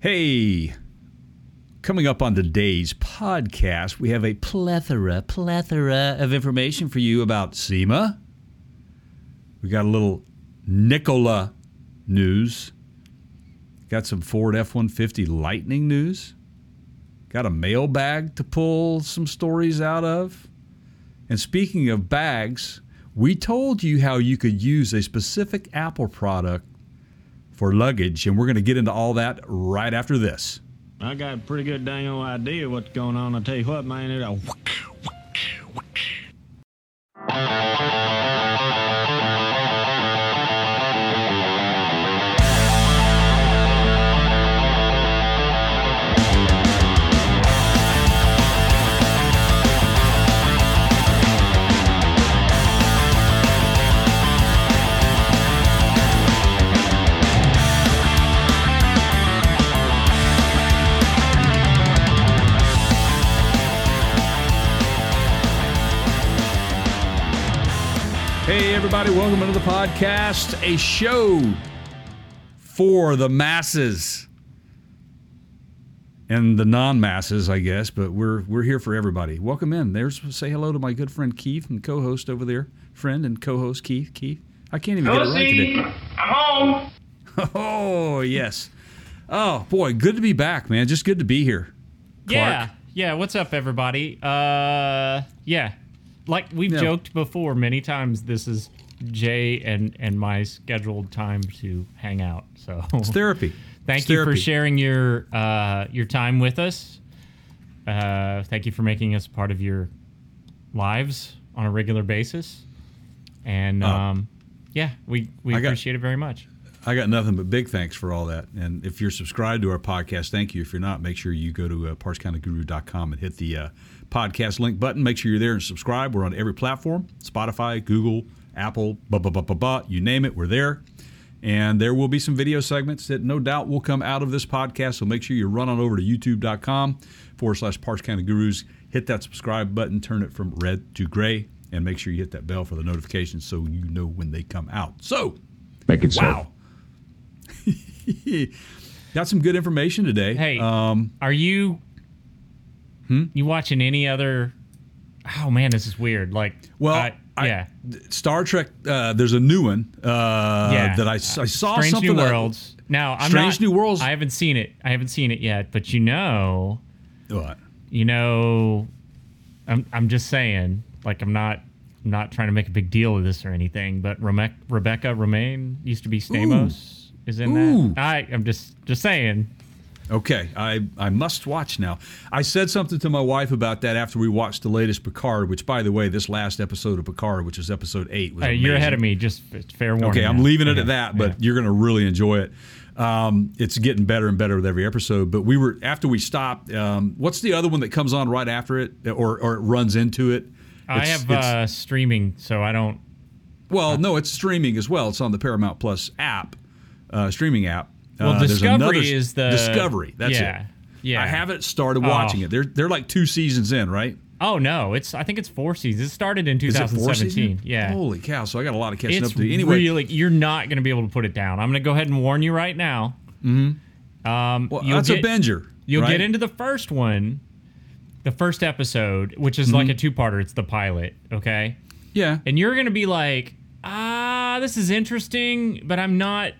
Hey, coming up on today's podcast, we have a plethora, plethora of information for you about SEMA. We got a little Nikola news. Got some Ford F 150 Lightning news. Got a mailbag to pull some stories out of. And speaking of bags, we told you how you could use a specific Apple product for luggage, and we're going to get into all that right after this. I got a pretty good dang old idea what's going on. I tell you what, man, it the podcast, a show for the masses and the non-masses, I guess, but we're we're here for everybody. Welcome in. There's say hello to my good friend Keith and co-host over there, friend and co-host Keith. Keith, I can't even get it right today. I'm home. Oh yes. Oh boy, good to be back, man. Just good to be here. Yeah, yeah. What's up, everybody? Uh, yeah. Like we've Yeah. joked before many times, this is Jay and and my scheduled time to hang out. So It's therapy. thank It's you for sharing your uh your time with us. Uh, thank you for making us part of your lives on a regular basis. And um, yeah, we we Uh, I got- appreciate it very much. I got nothing but big thanks for all that. And if you're subscribed to our podcast, thank you. If you're not, make sure you go to uh, partscounterguru.com and hit the uh, podcast link button. Make sure you're there and subscribe. We're on every platform Spotify, Google, Apple, blah, blah, blah, blah, blah. You name it, we're there. And there will be some video segments that no doubt will come out of this podcast. So make sure you run on over to youtube.com forward slash Parts Counter Gurus. Hit that subscribe button, turn it from red to gray, and make sure you hit that bell for the notifications so you know when they come out. So, Make it so. Wow. Got some good information today. Hey, um, are you Hmm? you watching any other? Oh man, this is weird. Like, well, I- I- yeah, Star Trek. Uh, there's a new one uh, yeah. that I saw Strange something. New that- Worlds. Now, I'm Strange not, New Worlds? I haven't seen it. I haven't seen it yet, but you know, What? you know, I'm I'm just saying. Like, I'm not I'm not trying to make a big deal of this or anything. But Reme- Rebecca Romijn used to be Stamos. Is in Ooh. that. I I'm just just saying. Okay, I, I must watch now. I said something to my wife about that after we watched the latest Picard, which, by the way, this last episode of Picard, which is episode eight, was Uh, you're ahead of me. Just fair warning. Okay, I'm now. leaving it at that, but Yeah. you're going to really enjoy it. Um, it's getting better and better with every episode. But we were after we stopped. Um, what's the other one that comes on right after it, or or it runs into it? I have uh, streaming, so I don't. Well, no, it's streaming as well. It's on the Paramount Plus app, uh, streaming app. Well, Uh, Discovery another- is the Discovery. That's yeah, it. Yeah, I haven't started Oh. watching it. They're they're like two seasons in, right? Oh no, it's I think it's four seasons. It started in Is it four 2017. Yeah. Holy cow! So I got a lot of catching it's up to do. Anyway, really you're not going to be able to put it down. I'm going to go ahead and warn you right now. Mm-hmm. Um, well, that's get, a binger. You'll right? get into the first one, the first episode, which is Mm-hmm. like a two-parter. It's the pilot, okay? Yeah. And you're going to be like, ah, this is interesting, but I'm not,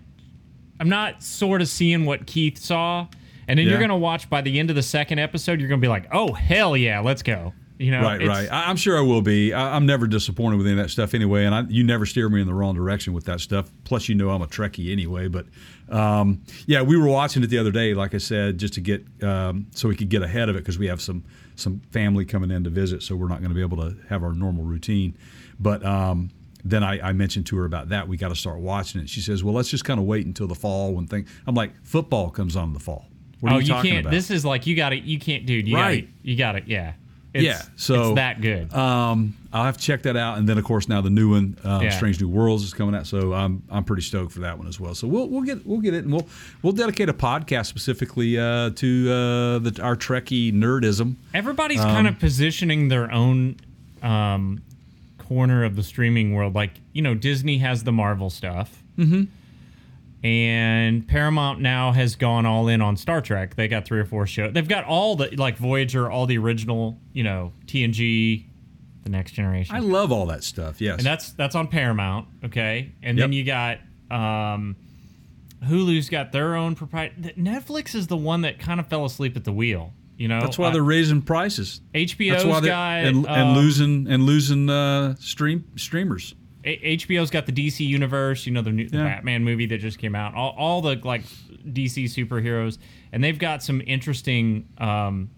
I'm not sort of seeing what Keith saw. And then Yeah. you're going to watch by the end of the second episode, you're going to be like, oh hell yeah, let's go. You know, Right, right. I, I'm sure I will be. I, I'm never disappointed with any of that stuff anyway, and I, you never steer me in the wrong direction with that stuff. Plus, you know I'm a Trekkie anyway. But um, yeah, we were watching it the other day, like I said, just to get um, so we could get ahead of it because we have some some family coming in to visit, so we're not going to be able to have our normal routine. But um, then I, I mentioned to her about that. We got to start watching it. She says, "Well, let's just kind of wait until the fall when things." I'm like, "Football comes on in the fall." What are oh, you you talking can't. about? This is like you got it. You can't, dude. You Right. got it. You got it. Yeah. It's, Yeah, so- it's that good. Um, I'll have to check that out, and then of course now the new one, uh, Yeah. Strange New Worlds, is coming out. So I'm I'm pretty stoked for that one as well. So we'll we'll get we'll get it, and we'll we'll dedicate a podcast specifically uh, to uh, the our Trekkie nerdism. Everybody's um, kind of positioning their own um, corner of the streaming world. Like you know, Disney has the Marvel stuff. Mm-hmm. and Paramount now has gone all in on Star Trek. They got three or four shows. They've got all the like Voyager, all the original, you know, TNG, the Next Generation. I love all that stuff. Yes. and that's that's on Paramount, okay? And then you got um, Hulu's got their own proprietary. Netflix is the one that kind of fell asleep at the wheel. You know, That's why Uh, they're raising prices. HBO's That's why they're got and, and um, losing and losing uh, stream streamers. HBO's got the DC universe, you know, the new the Batman movie that just came out, all, all the like DC superheroes, and they've got some interesting um,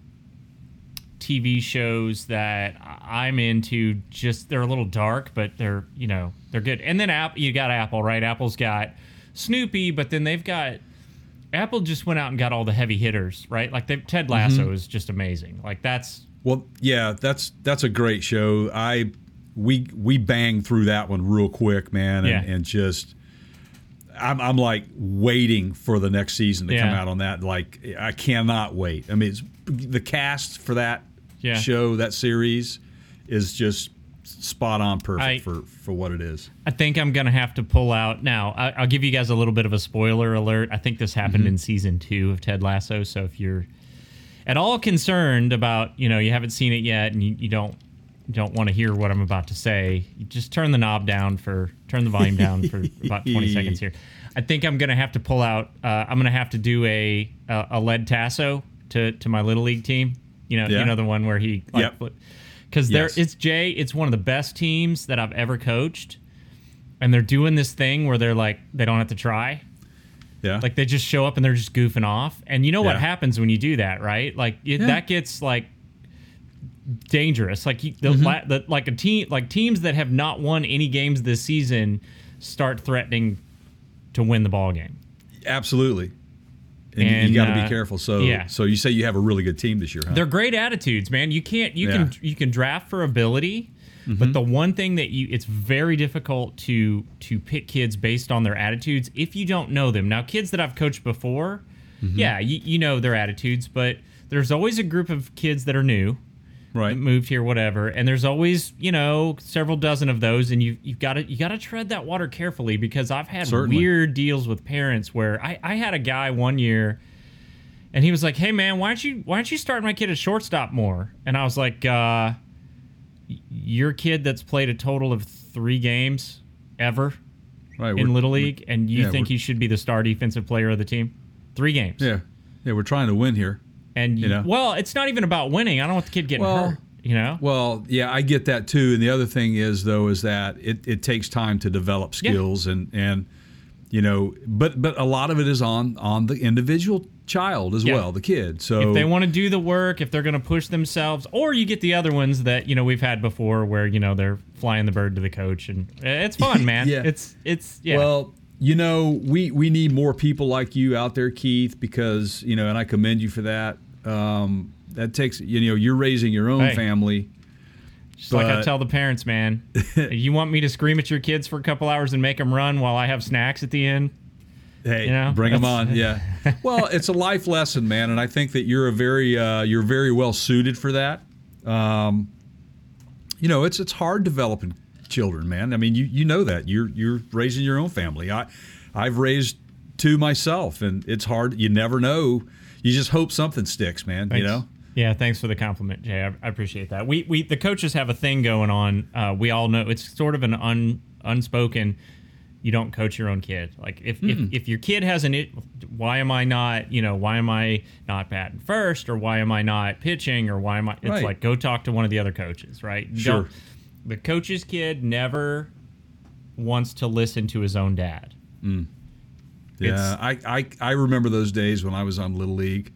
TV shows that I- I'm into. Just they're a little dark, but they're you know they're good. And then Apple, you got Apple, right? Apple's got Snoopy, but then they've got Apple just went out and got all the heavy hitters, right? Like they, Ted Lasso Mm-hmm. is just amazing. Like that's Well, yeah, that's that's a great show. I we we banged through that one real quick, man, and, Yeah. and just I'm I'm like waiting for the next season to come out on that. Like I cannot wait. I mean, it's, the cast for that Yeah. show, that series, is just spot on perfect I- for for what it is. I think I'm gonna have to pull out now. I, I'll give you guys a little bit of a spoiler alert. I think this happened in season two of Ted Lasso. So if you're at all concerned about, you know, you haven't seen it yet and you, you don't don't want to hear what I'm about to say, just turn the knob down for turn the volume down for about 20 seconds here. I think I'm gonna have to pull out. Uh, I'm gonna have to do a a, a lead tasso to to my little league team. You know, Yeah. you know the one where he like, Yep. Because there Yes. it's Jay. It's one of the best teams that I've ever coached, and they're doing this thing where they're like they don't have to try, Yeah, like they just show up and they're just goofing off. And you know what happens when you do that, right? Like it, Yeah. that gets like dangerous. Like the, Mm-hmm. la- the like a team like teams that have not won any games this season start threatening to win the ball game. absolutely. And, you- And, you got to uh, be careful. So yeah. so you say you have a really good team this year, huh? They're great attitudes, man. You can't you Yeah. can you can draft for ability, but the one thing that you it's very difficult to to pick kids based on their attitudes if you don't know them. Now, kids that I've coached before, yeah, you, you know their attitudes, but there's always a group of kids that are new right. moved here, whatever, and there's always you know several dozen of those, and you you've got to you got to tread that water carefully because I've had Certainly. weird deals with parents where I I had a guy one year, and he was like, "Hey man, why don't you why don't you start my kid at shortstop more?" And I was like, uh, "Your kid that's played a total of three games ever Right. in little league, and you yeah, think he should be the star defensive player of the team? Three games, Yeah. Yeah, we're trying to win here. And you, know. well, it's not even about winning. I don't want the kid getting Well, hurt." You know, Well, yeah, I get that too. And the other thing is though is that it, it takes time to develop Yeah. skills and and you know, but but a lot of it is on on the individual child as Yeah. well, the kid. So if they want to do the work, if they're going to push themselves, or you get the other ones that you know we've had before, where you know they're flying the bird to the coach, and eh, it's fun, man. Yeah. It's it's yeah. Well, you know, we we need more people like you out there, Keith, because you know, and I commend you for that. Um, that takes you know, you're raising your own Hey. family. Just like I tell the parents, man, you want me to scream at your kids for a couple hours and make them run while I have snacks at the end? Hey, You know, bring them on. Yeah. well, it's a life lesson, man, and I think that you're a very uh, you're very well suited for that. Um, you know, it's it's hard developing children, man. I mean, you you know that you're you're raising your own family. I I've raised two myself, and it's hard. You never know. You just hope something sticks, man. You know. Yeah, thanks for the compliment, Jay. I, I appreciate that. We we the coaches have a thing going on. Uh, we all know it's sort of an un, unspoken. You don't coach your own kid. Like if, if if your kid has an, it, why am I not? You know, why am I not batting first, or why am I not pitching, or why am I? It's Right. like go talk to one of the other coaches, right? Sure. Don't- the coach's kid never wants to listen to his own dad. Mm. Yeah, I, I I remember those days when I was on little league.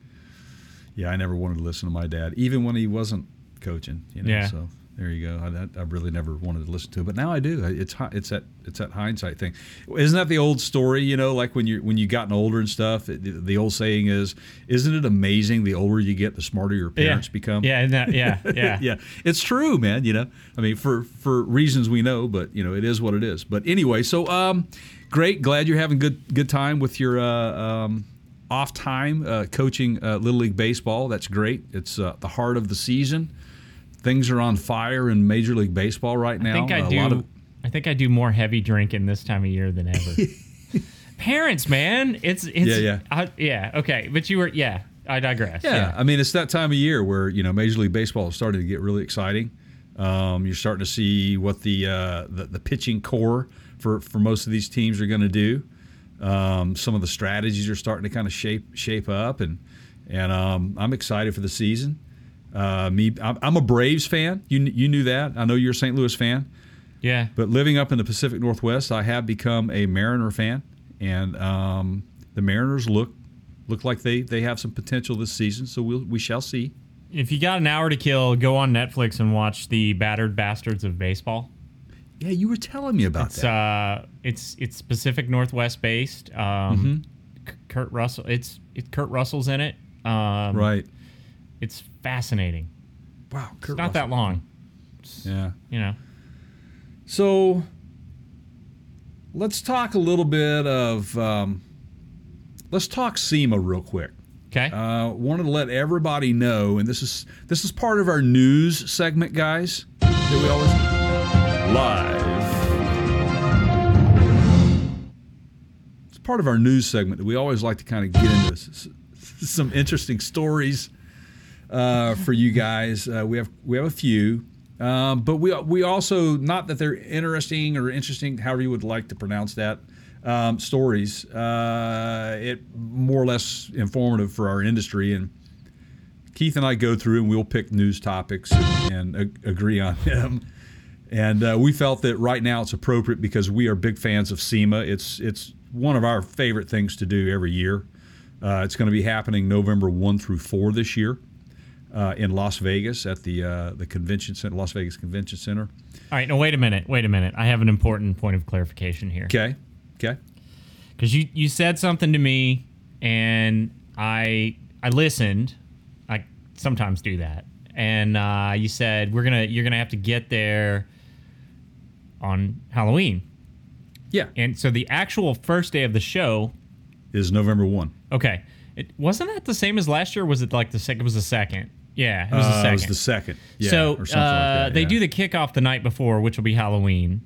Yeah, I never wanted to listen to my dad, even when he wasn't coaching. You know, Yeah. so there you go. I, I really never wanted to listen to it, but now I do. It's it's that it's that hindsight thing. Isn't that the old story? You know, like when you when you gotten older and stuff. The, the old saying is, "Isn't it amazing? The older you get, the smarter your parents yeah. become." Yeah, that, yeah, yeah, yeah, it's true, man. You know, I mean, for for reasons we know, but you know, it is what it is. But anyway, so um, great. Glad you're having good good time with your uh, um, off time uh, coaching uh, little league baseball. That's great. It's uh, the heart of the season. Things are on fire in Major League Baseball right now. I think I A do. of- I think I do more heavy drinking this time of year than ever. parents, man. It's it's Yeah, yeah. I, yeah. Okay, but you were yeah. I digress. Yeah, I mean it's that time of year where you know Major League Baseball is starting to get really exciting. Um, you're starting to see what the, uh, the the pitching core for for most of these teams are going to do. Um, some of the strategies are starting to kind of shape shape up, and and um, I'm excited for the season. Uh, me, I'm, a Braves fan. You you knew that. I know you're a St. Louis fan, yeah. but living up in the Pacific Northwest, I have become a Mariner fan, and um, the Mariners look look like they they have some potential this season. So we'll we shall see. If you got an hour to kill, go on Netflix and watch the Battered Bastards of Baseball. Yeah, you were telling me about It's that. uh, it's it's Pacific Northwest based. Um, K- Kurt Russell. It's it, Kurt Russell's in it. Um, right. It's fascinating. Wow. Kurt It's not that Russell. long. Yeah. You know. So let's talk a little bit of um, let's talk SEMA real quick. Okay. Uh, wanted to let everybody know, and this is this is part of our news segment, guys. That we always live. It's part of our news segment that we always like to kind of get into s- s- some interesting stories uh, for you guys. Uh, we have we have a few, um, but we we also not that they're interesting or interesting, however you would like to pronounce that. Um, stories, uh, it more or less informative for our industry, and Keith and I go through and we'll pick news topics and, and ag- agree on them. And uh, we felt that right now it's appropriate because we are big fans of SEMA. It's it's one of our favorite things to do every year. Uh, it's going to be happening November one through four this year uh, in Las Vegas at the uh, the convention center, Las Vegas Convention Center. All right. No, wait a minute. Wait a minute. I have an important point of clarification here. Okay, okay, because you you said something to me and I I listened. I sometimes do that, and uh, you said we're gonna you're gonna have to get there on Halloween, yeah. and so the actual first day of the show. Is November one. Okay, it wasn't that the same as last year. Was it like the second? It was the second. Yeah, it was the Uh, second. It was the second. Yeah, so or something uh, like that. they yeah. do the kickoff the night before, which will be Halloween.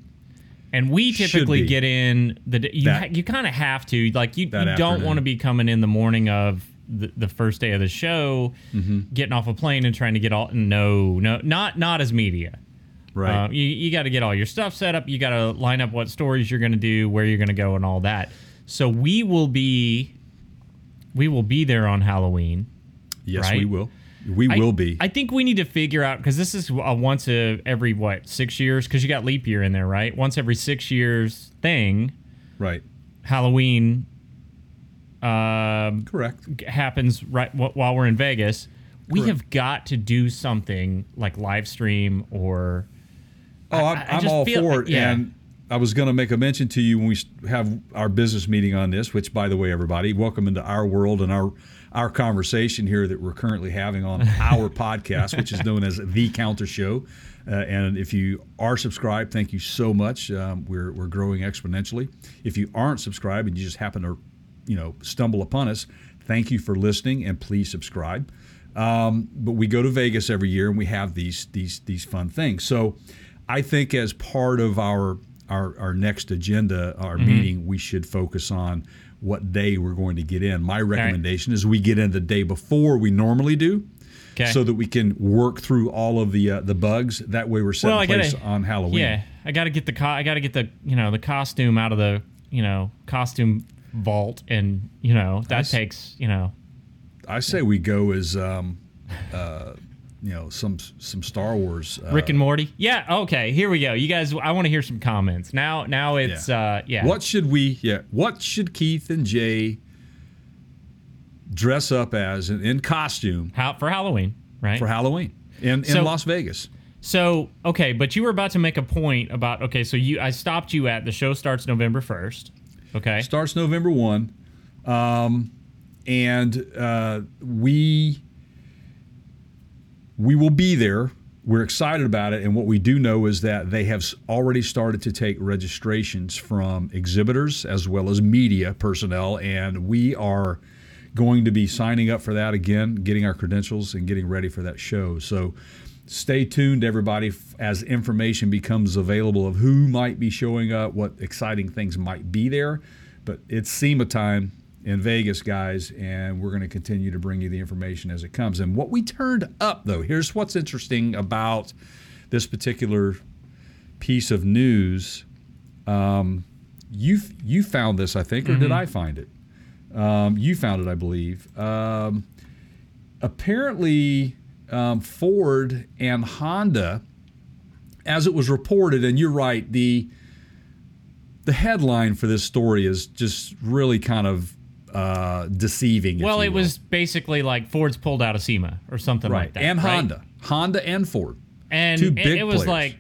And we typically get in the you That- ha- you kind of have to like you, you don't want to be coming in the morning of the, the first day of the show, Mm-hmm. getting off a plane and trying to get all no no not not as media. right. Uh, you you got to get all your stuff set up. You got to line up what stories you're going to do, where you're going to go, and all that. So we will be we will be there on Halloween. yes, right? we will. We I- will be. I think we need to figure out because this is a once a every what six years because you got leap year in there, right? Once every six years thing. right. Halloween um, Correct. happens right wh- while we're in Vegas. We have got to do something like live stream or Oh, I'm, I- I'm all feel- for it. yeah. And I was going to make a mention to you when we have our business meeting on this. Which, by the way, everybody, welcome into our world and our our conversation here that we're currently having on our podcast, which is known as the Counter Show. Uh, and if you are subscribed, thank you so much. Um, we're we're growing exponentially. If you aren't subscribed and you just happen to, you know, stumble upon us, thank you for listening and please subscribe. Um, but we go to Vegas every year and we have these these these fun things. So I think as part of our our, our next agenda, our Mm-hmm. meeting, we should focus on what day we're going to get in. My recommendation is we get in the day before we normally do, Okay. so that we can work through all of the uh, the bugs. That way, we're set well, I in place gotta on Halloween. Yeah, I got to get the co- I got to get the you know the costume out of the you know costume vault, and you know that Nice. takes you know I say we go as um, uh, you know some some Star Wars. Uh, Rick and Morty. Yeah. Okay. Here we go. You guys, I want to hear some comments. Now, now it's Yeah. uh yeah. What should we? Yeah. What should Keith and Jay dress up as in, in costume How for Halloween, right? for Halloween in, in So- Las Vegas? so okay, but you were about to make a point about okay. So you, I stopped you at the show starts November first. Okay. Starts November one, um, and uh, we we will be there. We're excited about it, and what we do know is that they have already started to take registrations from exhibitors as well as media personnel, and we are going to be signing up for that again, getting our credentials, and getting ready for that show. So. Stay tuned, everybody, as information becomes available of who might be showing up, what exciting things might be there. but it's SEMA time in Vegas, guys, and we're going to continue to bring you the information as it comes. And what we turned up, though, here's what's interesting about this particular piece of news. Um, you you found this, I think, or did I find it? Um, you found it, I believe. Um, apparently, um, Ford and Honda, as it was reported, and you're right, the the headline for this story is just really kind of uh, deceiving. Well, it will. was basically like Ford's pulled out of SEMA or something right, like that. and right? Honda, Honda and Ford. and Two it- big it, was players. like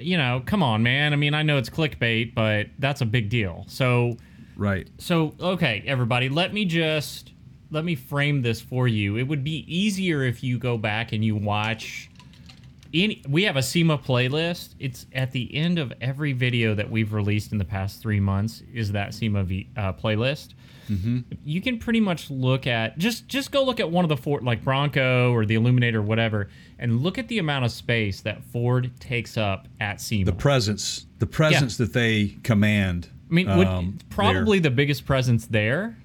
you know come on man i mean i know it's clickbait but that's a big deal so Right. so okay everybody let me just let me frame this for you it would be easier if you go back and you watch any we have a SEMA playlist it's at the end of every video that we've released in the past three months is that SEMA v, uh, playlist you can pretty much look at just just go look at one of the Ford like Bronco or the Illuminator or whatever and look at the amount of space that Ford takes up at SEMA. The presence, the presence that they command. I mean, would, um, probably there. the biggest presence there.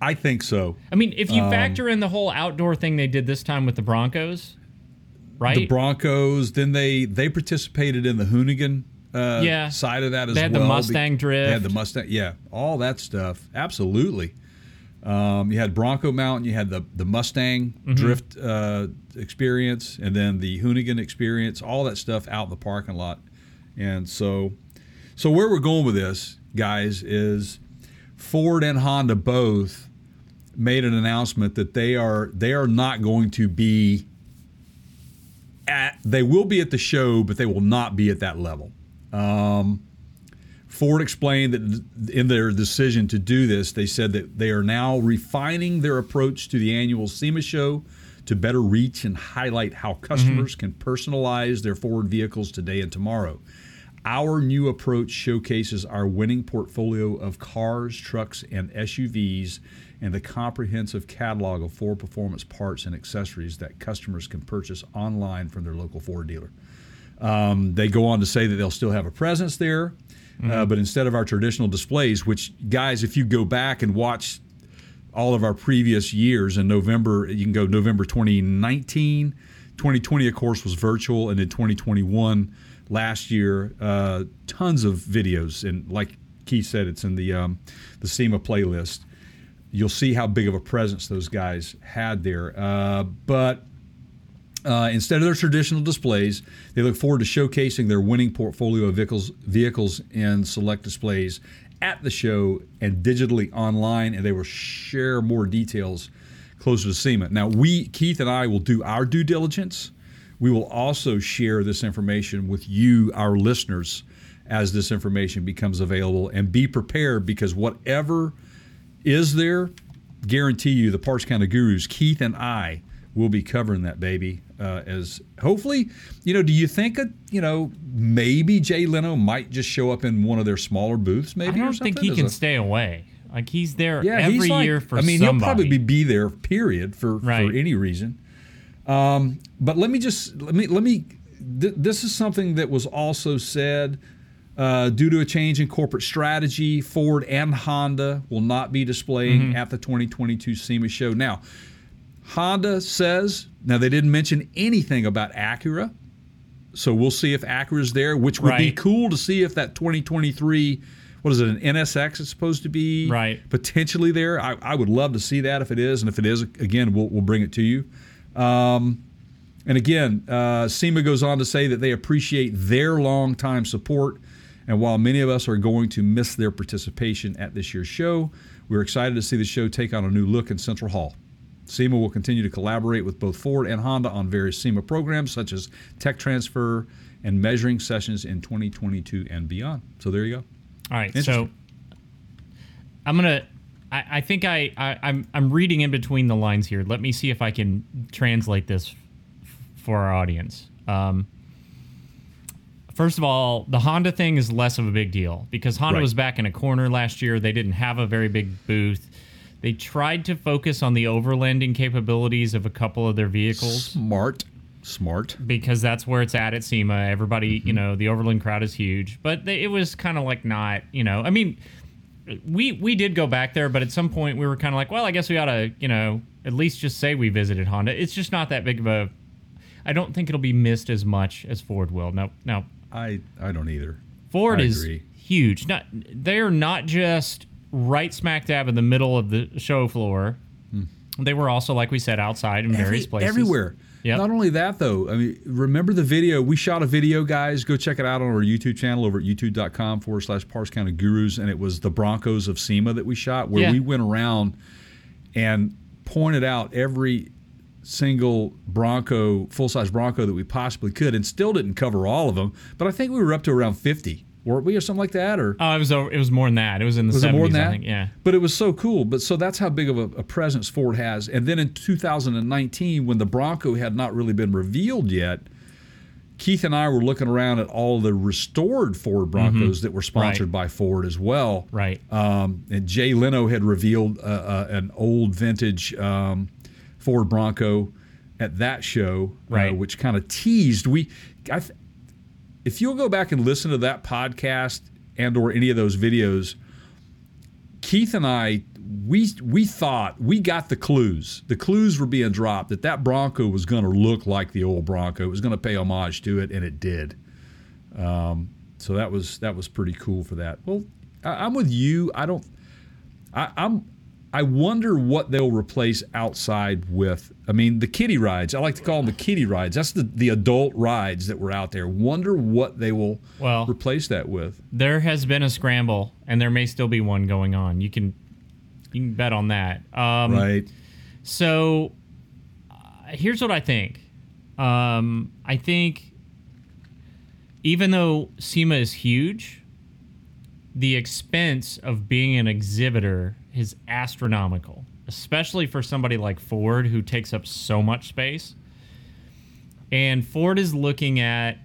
I think so. I mean, if Um, you factor in the whole outdoor thing they did this time with the Broncos, right? The Broncos. Then they they participated in the Hoonigan uh, Yeah. side of that as well. They had the well. drift. They had the. Mustang. Yeah, all that stuff. Absolutely. Um, you had Bronco Mountain. You had the the Mustang Mm-hmm. drift uh, experience, and then the Hoonigan experience. All that stuff out in the parking lot. And so, so where we're going with this, guys, is Ford and Honda both made an announcement that they are they are not going to be at they will be at the show, but they will not be at that level. Um, Ford explained that in their decision to do this, they said that they are now refining their approach to the annual SEMA show to better reach and highlight how customers can personalize their Ford vehicles today and tomorrow. Our new approach showcases our winning portfolio of cars, trucks, and SUVs and the comprehensive catalog of Ford performance parts and accessories that customers can purchase online from their local Ford dealer. Um, they go on to say that they'll still have a presence there, uh, but instead of our traditional displays, which, guys, if you go back and watch all of our previous years in November, you can go November 2019, 2020, of course, was virtual, and in 2021, last year, uh, tons of videos, and like Keith said, it's in the um, the SEMA playlist. You'll see how big of a presence those guys had there, uh, but uh, instead of their traditional displays, they look forward to showcasing their winning portfolio of vehicles, vehicles in select displays at the show and digitally online, and they will share more details closer to SEMA. Now, we, Keith and I, will do our due diligence. We will also share this information with you, our listeners, as this information becomes available, and be prepared because whatever is there, guarantee you, the Parts Counter Gurus, Keith and I, will be covering that baby. Uh, as hopefully, you know, do you think, uh, you know, maybe Jay Leno might just show up in one of their smaller booths? Maybe I don't think he as can a- stay away. Like he's there yeah, every he's like, year for I mean, somebody. he'll probably be, be there. Period for Right. for any reason. Um, but let me just let me let me. Th- this is something that was also said. Uh, due to a change in corporate strategy, Ford and Honda will not be displaying Mm-hmm. at the 2022 SEMA show. Now, Honda says now they didn't mention anything about Acura, so we'll see if Acura's there, which would be cool to see if that 2023, what is it, an NSX is supposed to be Right. potentially there. I, I would love to see that if it is, and if it is, again, we'll, we'll bring it to you. Um, and again, uh, SEMA goes on to say that they appreciate their long-time support, and while many of us are going to miss their participation at this year's show, we're excited to see the show take on a new look in Central Hall. SEMA will continue to collaborate with both Ford and Honda on various SEMA programs such as tech transfer and measuring sessions in 2022 and beyond. So there you go. All right, so I'm gonna. I, I think I, I I'm I'm reading in between the lines here. Let me see if I can translate this f- for our audience. Um, first of all, the Honda thing is less of a big deal because Honda Right. was back in a corner last year. They didn't have a very big booth. They tried to focus on the overlanding capabilities of a couple of their vehicles Smart. Smart. because that's where it's at at SEMA. Everybody, Mm-hmm. you know, the Overland crowd is huge, but they, it was kind of like not, you know, I mean, we we did go back there, but at some point we were kind of like, well, I guess we ought to, you know, at least just say we visited Honda. It's just not that big of a. I don't think it'll be missed as much as Ford will. No, now I I don't either. Ford I is agree. huge. Not they're not just right smack dab in the middle of the show floor. Hmm. They were also, like we said, outside in various places. Everywhere. Yep. Not only that, though. I mean, remember the video? We shot a video, guys. Go check it out on our YouTube channel over at youtube.com forward slash Parts Counter Gurus. And it was the Broncos of SEMA that we shot, where Yeah. we went around and pointed out every single Bronco, full size Bronco that we possibly could, and still didn't cover all of them. But I think we were up to around 50, weren't we, or something like that? Or Oh, it was over, it was more than that. It was in the was 70s, it more than that? I think. Yeah. But it was so cool. But so that's how big of a, a presence Ford has. And then in 2019, when the Bronco had not really been revealed yet, Keith and I were looking around at all the restored Ford Broncos that were sponsored Mm-hmm. Right. by Ford as well. Right. Um, and Jay Leno had revealed uh, uh, an old vintage um, Ford Bronco at that show, uh, Right. which kind of teased. We, I, th- if you'll go back and listen to that podcast and or any of those videos, Keith and I, we we thought we got the clues. The clues were being dropped that that Bronco was going to look like the old Bronco. It was going to pay homage to it, and it did. Um, so that was that was pretty cool for that. Well, I, I'm with you. I don't. I, I'm. I wonder what they'll replace outside with. I mean, the kiddie rides. I like to call them the kiddie rides. That's the the adult rides that were out there. Wonder what they will Well- replace that with. There has been a scramble, and there may still be one going on. You can you can bet on that. Um, Right. So uh, here's what I think. Um, I think even though SEMA is huge, the expense of being an exhibitor is astronomical, especially for somebody like Ford who takes up so much space. And Ford is looking at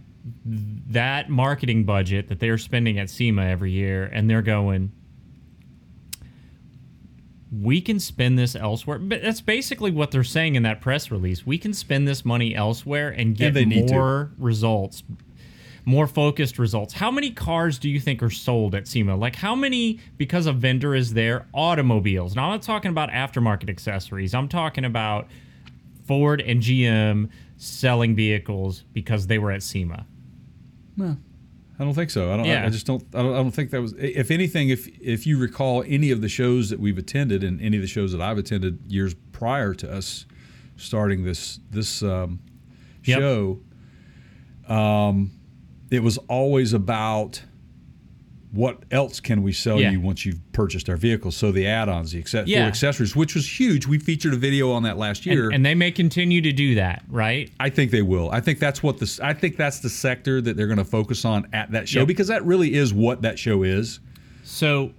that marketing budget that they're spending at SEMA every year, and they're going, we can spend this elsewhere. But that's basically what they're saying in that press release. We can spend this money elsewhere and get more results, more focused results. How many cars do you think are sold at SEMA? Like how many, because a vendor is there, automobiles? Now I'm not talking about aftermarket accessories. I'm talking about Ford and GM selling vehicles because they were at SEMA. No, I don't think so. I don't. I- Yeah. I, just don't. I don't. I don't think that was. If anything, if if you recall any of the shows that we've attended and any of the shows that I've attended years prior to us starting this this um, Yep. show, um, it was always about what else can we sell Yeah. you once you've purchased our vehicle. So the add-ons, the acce- Yeah. Accessories, which was huge. We featured a video on that last year. And, and they may continue to do that, right? I think they will. I think that's what this. I think that's the sector that they're going to focus on at that show Yep. because that really is what that show is. So,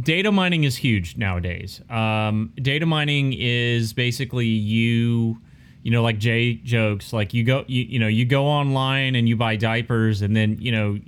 data mining is huge nowadays. Um, data mining is basically you, you know, like Jay jokes, like you go, you, you know, you go online and you buy diapers, and then you know,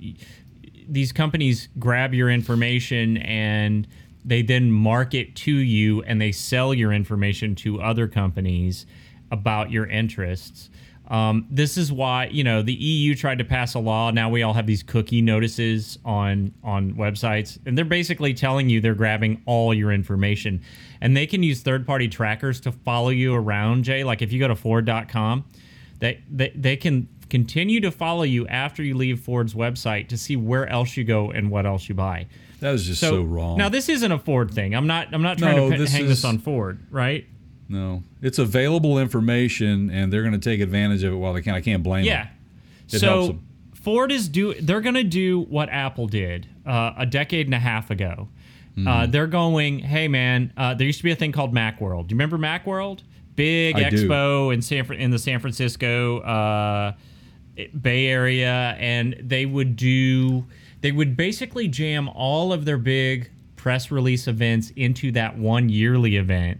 these companies grab your information and they then market to you and they sell your information to other companies about your interests. Um, this is why you know the EU tried to pass a law. Now we all have these cookie notices on on websites, and they're basically telling you they're grabbing all your information, and they can use third party trackers to follow you around. Jay, like if you go to Ford.com, they they, they can continue to follow you after you leave Ford's website to see where else you go and what else you buy. That was just so, wrong. Now this isn't a Ford thing. I'm not I'm not trying No, to this hang is- this on Ford, right? no, it's available information, and they're going to take advantage of it while they can. I can't blame Yeah. them. It helps so them. Ford is do they're going to do what Apple did uh, a decade and a half ago. Uh, Mm-hmm. they're going, hey man, uh, there used to be a thing called MacWorld. Do you remember MacWorld? Big I do. expo in San in the San Francisco uh, Bay Area, and they would do they would basically jam all of their big press release events into that one yearly event.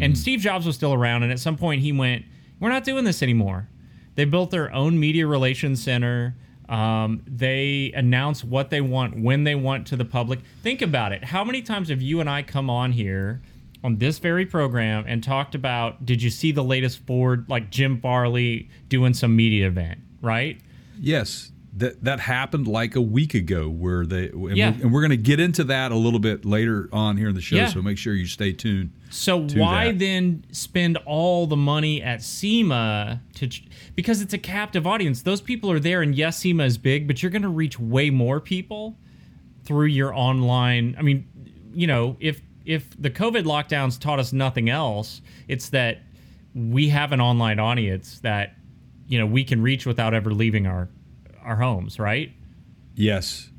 And Steve Jobs was still around, and at some point he went, "We're not doing this anymore." They built their own media relations center. Um, they announce what they want when they want to the public. Think about it. How many times have you and I come on here on this very program and talked about? Did you see the latest Ford, like Jim Farley doing some media event, right? Yes, that that happened like a week ago, where they and Yeah. we're, and we're going to get into that a little bit later on here in the show. Yeah. So make sure you stay tuned. So why that. then spend all the money at SEMA to because it's a captive audience. Those people are there, and yes, SEMA is big, but you're going to reach way more people through your online. I mean, you know, if if the COVID lockdowns taught us nothing else, it's that we have an online audience that you know we can reach without ever leaving our our homes, right? Yes.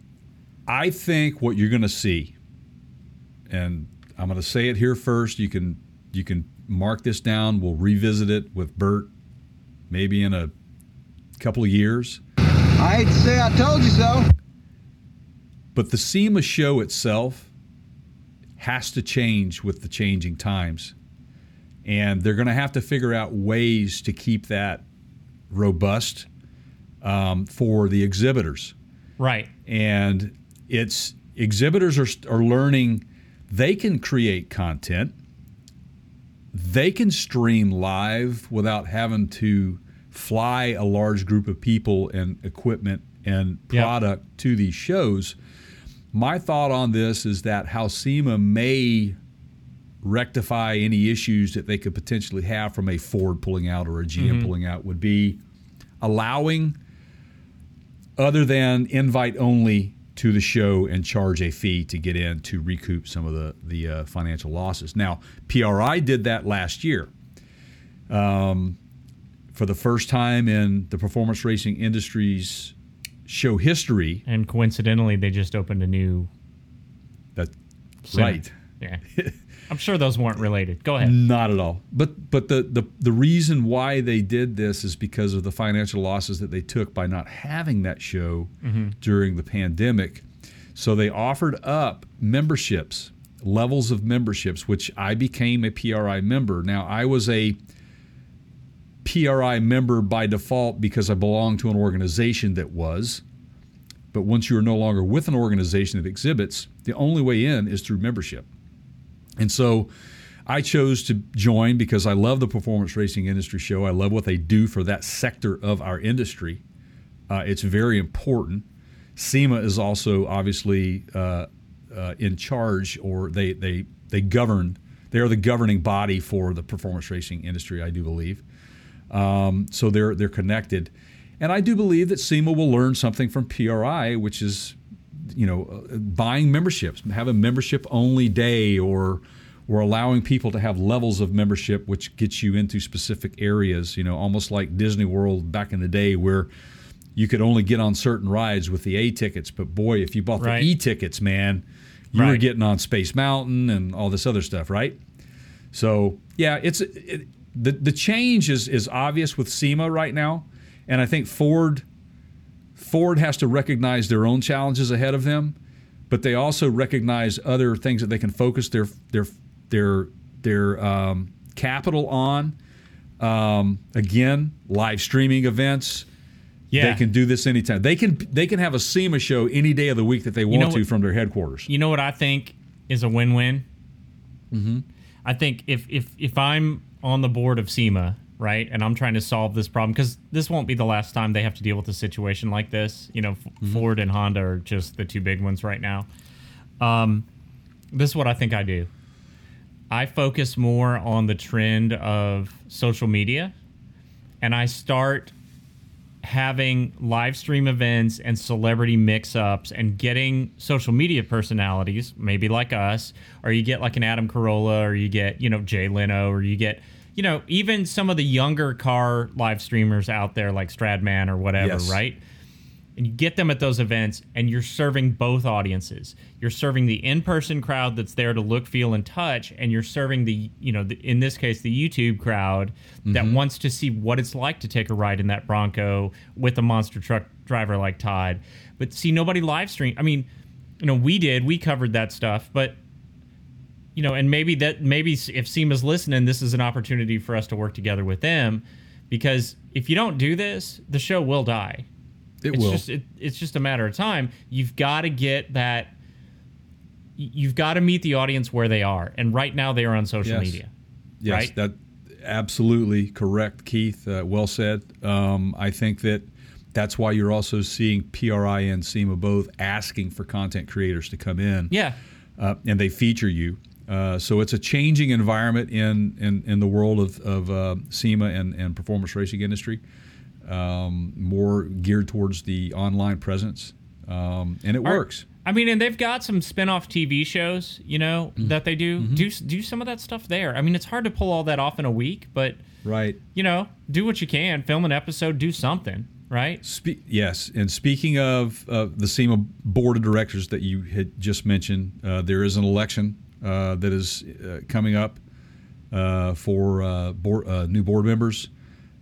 I think what you're going to see, and I'm going to say it here first. You can you can mark this down. We'll revisit it with Bert, maybe in a couple of years. I hate to say I told you so. But the SEMA show itself has to change with the changing times. And they're going to have to figure out ways to keep that robust um, for the exhibitors. Right. And it's exhibitors are, are learning they can create content, they can stream live without having to fly a large group of people and equipment and Yep. product to these shows. My thought on this is that how SEMA may rectify any issues that they could potentially have from a Ford pulling out or a GM pulling out would be allowing other than invite only to the show and charge a fee to get in to recoup some of the the uh, financial losses. Now, PRI did that last year. Um, for the first time in the performance racing industry's show history, And coincidentally, they just opened a new that right. Yeah. I'm sure those weren't related. Go ahead. Not at all. But but the, the the reason why they did this is because of the financial losses that they took by not having that show mm-hmm. during the pandemic. So they offered up memberships, levels of memberships, which I became a PRI member. Now I was a PRI member by default because I belonged to an organization that was. But once you are no longer with an organization that exhibits, the only way in is through membership. And so I chose to join because I love the performance racing industry show. I love what they do for that sector of our industry. Uh, it's very important. SEMA is also obviously uh, uh, in charge, or they, they, they govern, they are the governing body for the performance racing industry, I do believe. Um, so they're, they're connected. And I do believe that SEMA will learn something from PRI, which is you know, buying memberships, have a membership only day, or or allowing people to have levels of membership, which gets you into specific areas. You know, almost like Disney World back in the day, where you could only get on certain rides with the A tickets. But boy, if you bought the Right. E tickets, man, you were getting on Space Mountain and all this other stuff, right? So yeah, it's it, the the change is is obvious with SEMA right now, and I think Ford Ford has to recognize their own challenges ahead of them, but they also recognize other things that they can focus their their their their um, capital on. Um, again, live streaming events. Yeah. They can do this anytime. They can they can have a SEMA show any day of the week that they want know to what- from their headquarters. You know what I think is a win-win. Mm-hmm. I think if if if I'm on the board of SEMA, right, and I'm trying to solve this problem because this won't be the last time they have to deal with a situation like this. You know, F- Ford and Honda are just the two big ones right now. Um, this is what I think I do. I focus more on the trend of social media, and I start having live stream events and celebrity mix ups and getting social media personalities, maybe like us, or you get like an Adam Carolla, or you get, you know, Jay Leno, or you get, you know, even some of the younger car live streamers out there like Stradman or whatever, Yes. right? And you get them at those events and you're serving both audiences. You're serving the in-person crowd that's there to look, feel, and touch, and you're serving the, you know, the, in this case, the YouTube crowd that mm-hmm. wants to see what it's like to take a ride in that Bronco with a monster truck driver like Todd. But see, nobody live stream. I mean, you know, we did, we covered that stuff, but you know, and maybe that maybe if SEMA's listening, this is an opportunity for us to work together with them, because if you don't do this, the show will die It it's will. just it, it's just a matter of time. You've got to get that. You've got to meet the audience where they are, and right now they are on social Yes. media. Yes, right? that absolutely correct, Keith. Uh, well said. Um, I think that that's why you're also seeing PRI and SEMA both asking for content creators to come in. Yeah. Uh, and they feature you. Uh, so it's a changing environment in, in, in the world of, of uh, SEMA and, and performance racing industry, um, more geared towards the online presence. Um, and it Are- works. I mean, and they've got some spin-off TV shows, you know, Mm-hmm. that they do. Do do some of that stuff there. I mean, it's hard to pull all that off in a week, but Right. you know, do what you can. Film an episode, do something, right? Spe- yes, and speaking of uh, the SEMA board of directors that you had just mentioned, uh, there is an election uh, that is uh, coming up uh, for uh, board, uh, new board members.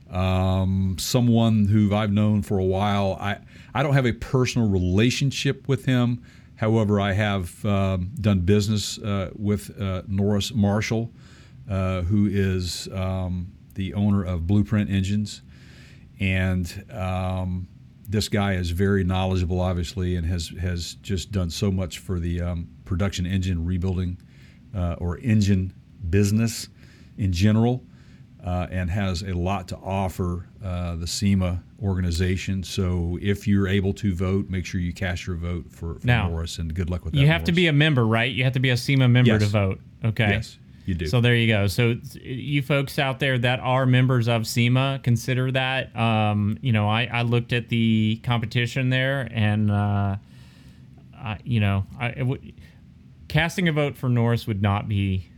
Um, someone who I've known for a while. I I don't have a personal relationship with him. However, I have um, done business with Norris Marshall, who is um, the owner of Blueprint Engines and um, this guy is very knowledgeable, obviously, and has has just done so much for the um, production engine rebuilding uh, or engine business in general, uh, and has a lot to offer uh, the SEMA organization. So, if you're able to vote, make sure you cast your vote for, for Now, Norris, and good luck with that. You have to be a member, right? You have to be a SEMA member Yes. to vote. Okay. yes, you do. So there you go. So you folks out there that are members of SEMA, consider that. Um, you know, I, I looked at the competition there, and uh, I, you know, I would, casting a vote for Norris would not be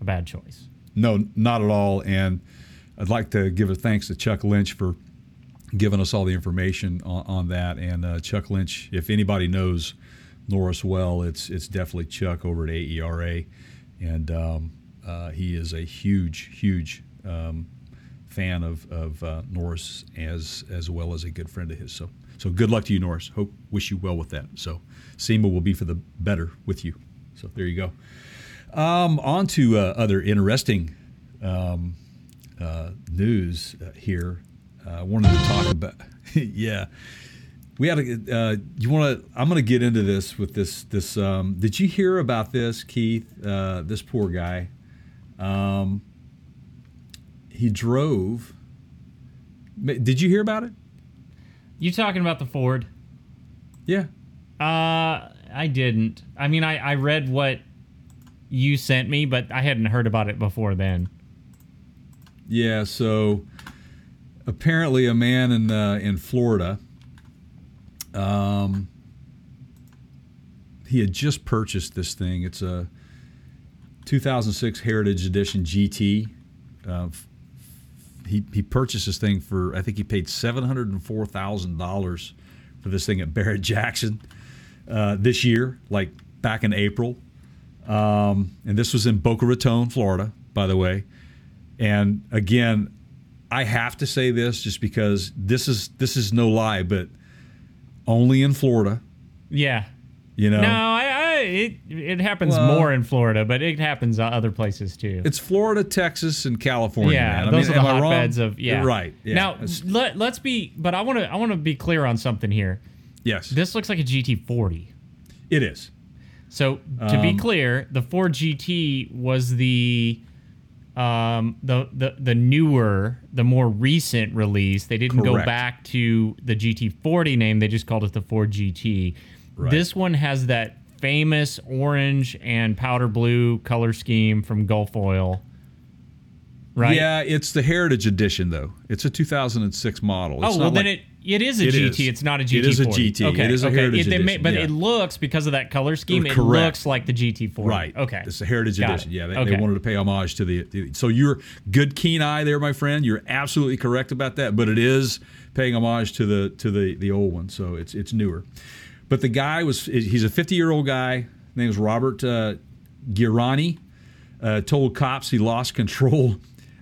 a bad choice. No, not at all. And I'd like to give a thanks to Chuck Lynch for giving us all the information on, on that. And uh, Chuck Lynch, if anybody knows Norris well, it's it's definitely Chuck over at AERA, and um, uh, he is a huge, huge um, fan of of uh, Norris as as well as a good friend of his. So so good luck to you, Norris. Hope wish you well with that. So SEMA will be for the better with you. So there you go. Um, on to uh, other interesting um, uh, news uh, here. I uh, wanted to talk about, yeah, we had to. Uh, you want to? I'm going to get into this with this. This. Um, did you hear about this, Keith? Uh, this poor guy. Um, he drove. Did you hear about it? You talking about the Ford? Yeah. Uh, I didn't. I mean, I, I read what you sent me, but I hadn't heard about it before then. Yeah, so apparently a man in uh, in Florida, um, he had just purchased this thing. It's a 2006 Heritage Edition GT. Uh, he he purchased this thing for I think he paid seven hundred and four thousand dollars for this thing at Barrett Jackson uh, this year, like back in April. Um, and this was in Boca Raton, Florida, by the way. And again, I have to say this just because this is this is no lie, but only in Florida, Yeah. you know. No, I, I it it happens Well- more in Florida, but it happens other places too. It's Florida, Texas, and California. yeah, man. I those mean, are the am I wrong? hotbeds of yeah. Right. Yeah. Now let, let's be, but I want to I want to be clear on something here. Yes, This looks like a GT40. it is. So to be Um, clear, the Ford GT was the um, the, the the newer, the more recent release. They didn't go back to the GT40 name. They just called it the Ford GT. Right. This one has that famous orange and powder blue color scheme from Gulf Oil. Right? Yeah, it's the Heritage Edition though. It's a 2006 model. It's Oh well, not then it it is a It GT. is. It's not a GT. It is a GT. Okay, It is a okay. Heritage It- they may- Edition, but yeah. it looks because of that color scheme. It looks like the GT40. Right. Okay. It's a Heritage Got Edition. it. Yeah, they, Okay. they wanted to pay homage to the, the. So you're good, keen eye there, my friend. You're absolutely correct about that. But it is paying homage to the to the the old one. So it's it's newer. But the guy was he's a 50 year old guy. His name is Robert uh, Girani. Uh, told cops he lost control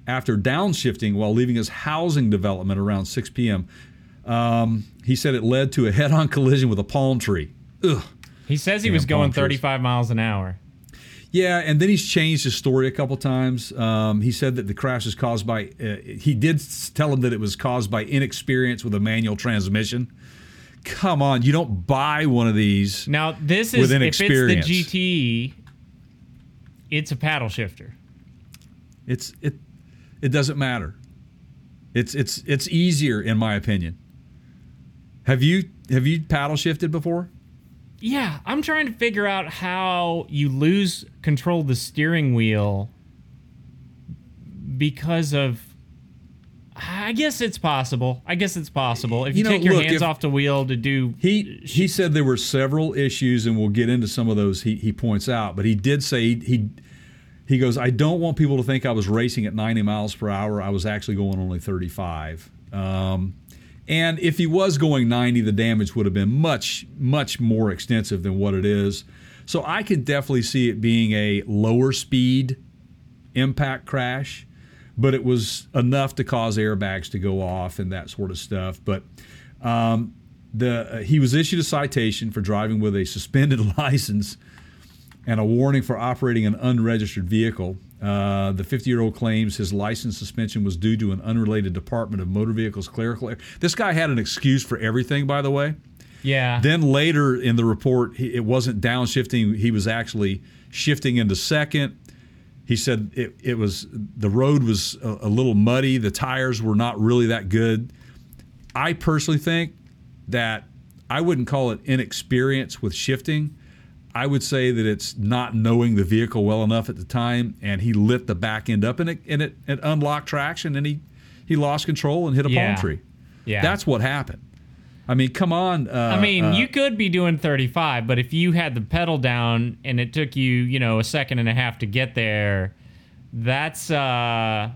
after downshifting while leaving his housing development around 6 p.m. Um, he said it led to a head-on collision with a palm tree. Ugh. He says he Damn was going palm trees. 35 miles an hour. Yeah, and then he's changed his story a couple times. Um, he said that the crash was caused by. Uh, he did tell him that it was caused by inexperience with a manual transmission. Come on, you don't buy one of these. Now this is With if it's the GTE, it's a paddle shifter. It's it. It doesn't matter. It's it's it's easier in my opinion. Have you have you paddle shifted before? Yeah, I'm trying to figure out how you lose control of the steering wheel because of. I guess it's possible. I guess it's possible. If you, You know, take your look, hands off the wheel to do. He he said there were several issues, and we'll get into some of those. He he points out, but he did say he he, he goes. I don't want people to think I was racing at 90 miles per hour. I was actually going only 35. Um, and if he was going 90, the damage would have been much much more extensive than what it is. So I could definitely see it being a lower speed impact crash, but it was enough to cause airbags to go off and that sort of stuff. But um, the uh, he was issued a citation for driving with a suspended license and a warning for operating an unregistered vehicle. Uh, the 50 year old claims his license suspension was due to an unrelated Department of Motor Vehicles clerical error. This guy had an excuse for everything, by the way. Yeah. Then later in the report, he, it wasn't downshifting. He was actually shifting into second. He said it, it was the road was a, a little muddy. The tires were not really that good. I personally think that I wouldn't call it inexperience with shifting. I would say that it's not knowing the vehicle well enough at the time, and he lit the back end up, and it and it, it unlocked traction, and he he lost control and hit a Yeah. palm tree. Yeah. That's what happened. I mean, come on. Uh, I mean, uh, you could be doing 35, but if you had the pedal down and it took you, you know, a second and a half to get there, that's uh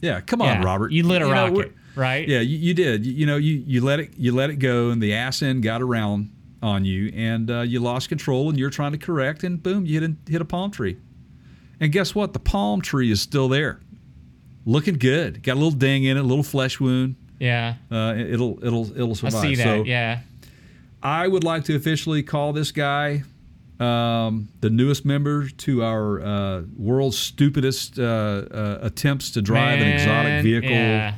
Yeah, come on, yeah, Robert. You lit a know, rocket, we're- right? Yeah, you, you did. You, you know, you, you let it you let it go, and the ass end got around on you, and uh, you lost control, and you're trying to correct, and boom, you hit a, hit a palm tree. And guess what? The palm tree is still there, looking good. Got a little ding in it, a little flesh wound. Yeah. Uh, it- it'll it'll it'll I survive. see that. So yeah. I would like to officially call this guy um, the newest member to our uh, world's stupidest uh, uh, attempts to drive an exotic vehicle. yeah.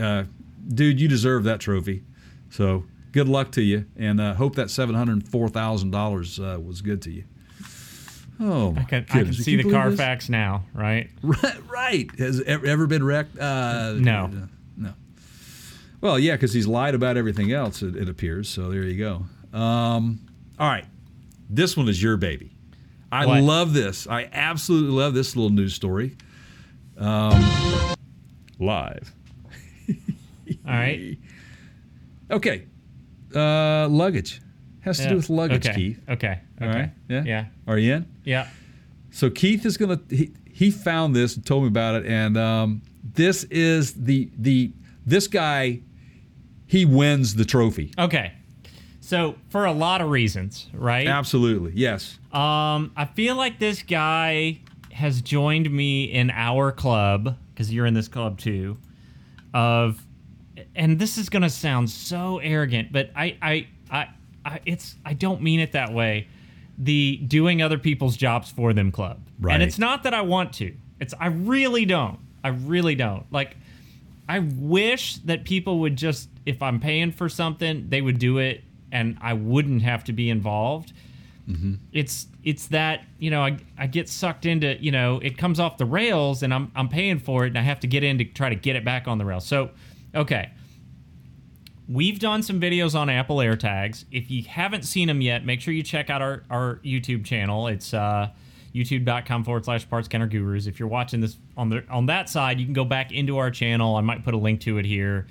Uh, dude, you deserve that trophy. So good luck to you, and uh, hope that seven hundred four thousand dollars uh, was good to you. Oh, I can, I can see the believe this? Carfax now, right? Right, right. Has it ever been wrecked? Uh, No. no. Well, yeah, because he's lied about everything else. It, it appears. So there you go. Um, all right, this one is your baby. I What? love this. I absolutely love this little news story. Um, live. All right. Okay. Uh, luggage has to Yeah. do with luggage, okay. Keith. Okay. Okay. All right. Yeah. Yeah. Are you in? Yeah. So Keith is gonna he, he found this and told me about it, and um, this is the the this guy he wins the trophy. Okay. So for a lot of reasons, right? Absolutely, yes. Um, I feel like this guy has joined me in our club because you're in this club too. Of, and this is gonna sound so arrogant, but I, I, I, I it's I don't mean it that way. The doing other people's jobs for them club, Right. And it's not that I want to. It's I really don't. I really don't like. I wish that people would just, if I'm paying for something, they would do it, and I wouldn't have to be involved mm-hmm. it's it's that you know I, I get sucked into you know it comes off the rails and I'm I'm paying for it and I have to get in to try to get it back on the rails. So okay. We've done some videos on Apple AirTags. If you haven't seen them yet, make sure you check out our, our YouTube channel. It's uh, youtube.com forward slash parts counter gurus. If you're watching this on the on that side, you can go back into our channel. I might put a link to it here.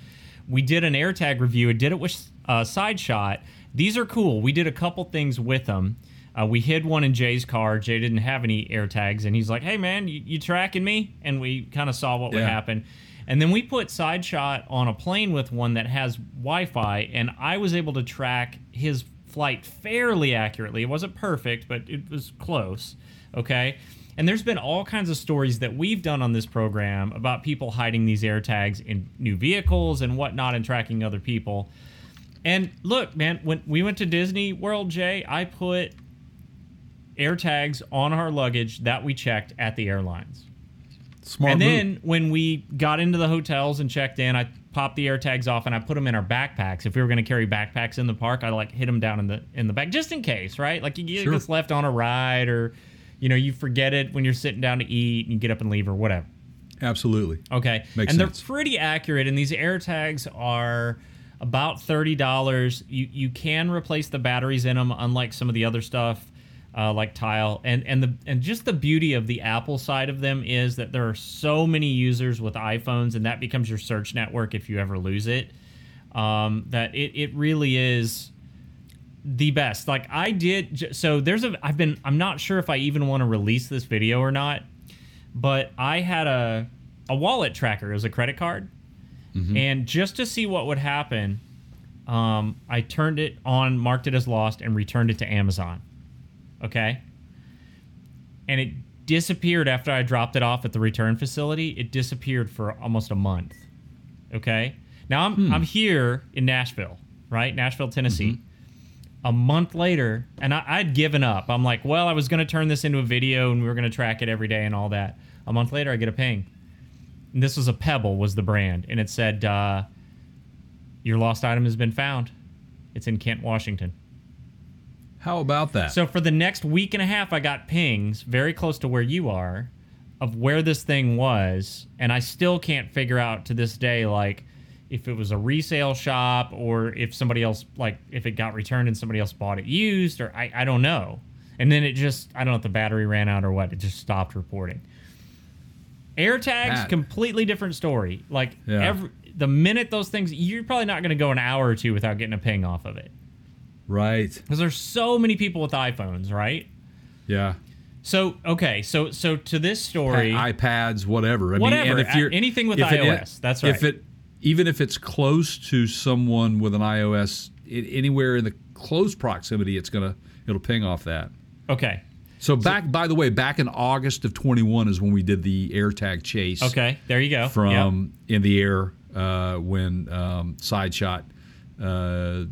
We did an AirTag review. I did it with uh, Side Shot. These are cool. We did a couple things with them. Uh, we hid one in Jay's car. Jay didn't have any AirTags, and he's like, "Hey, man, you, you tracking me?" And we kind of saw what would happen. And then we put Sideshot on a plane with one that has Wi-Fi, and I was able to track his flight fairly accurately. It wasn't perfect, but it was close. Okay. And there's been all kinds of stories that we've done on this program about people hiding these AirTags in new vehicles and whatnot and tracking other people. And look, man, when we went to Disney World, Jay, I put AirTags on our luggage that we checked at the airlines. Smart and move. then when we got into the hotels and checked in, I popped the AirTags off and I put them in our backpacks. If we were going to carry backpacks in the park, I like hit them down in the in the back just in case, right? Like you get Sure. gets left on a ride or you know you forget it when you're sitting down to eat and you get up and leave or whatever. Absolutely. Okay. Makes and sense. they're pretty accurate, and these AirTags are about thirty dollars. You you can replace the batteries in them, unlike some of the other stuff. Uh, like tile. And and the and just the beauty of the apple side of them is that there are so many users with iphones and that becomes your search network if you ever lose it. Um, that it, it really is the best. Like i did so there's a i've been i'm not sure if i even want to release this video or not but i had a a wallet tracker as a credit card. And just to see what would happen um, i turned it on marked it as lost and returned it to amazon okay and it disappeared after i dropped it off at the return facility it disappeared for almost a month okay now i'm, I'm here in nashville right nashville tennessee a month later, and I, I'd given up. I'm like, well, I was going to turn this into a video and we were going to track it every day and all that. A month later, I get a ping. And this was a Pebble, was the brand, and it said, uh, "Your lost item has been found. It's in Kent, Washington." How about that? So for the next week and a half, I got pings very close to where you are of where this thing was, and I still can't figure out to this day like if it was a resale shop or if somebody else like if it got returned and somebody else bought it used or I, I don't know. And then it just I don't know if the battery ran out or what. It just stopped reporting. AirTags, That- completely different story. Like Yeah. every the minute those things, you're probably not going to go an hour or two without getting a ping off of it right. because there's so many people with iPhones, right? Yeah. So okay, so so to this story, Pa- iPads, whatever. I Whatever, mean, and if you're anything with if it- iOS, that's If right. it even if it's close to someone with an iOS, i anywhere in the close proximity, it's gonna it'll ping off that. okay, So back, by the way, back in August of 21 is when we did the AirTag chase. okay, there you go. From in the air uh, when um, Sideshot uh,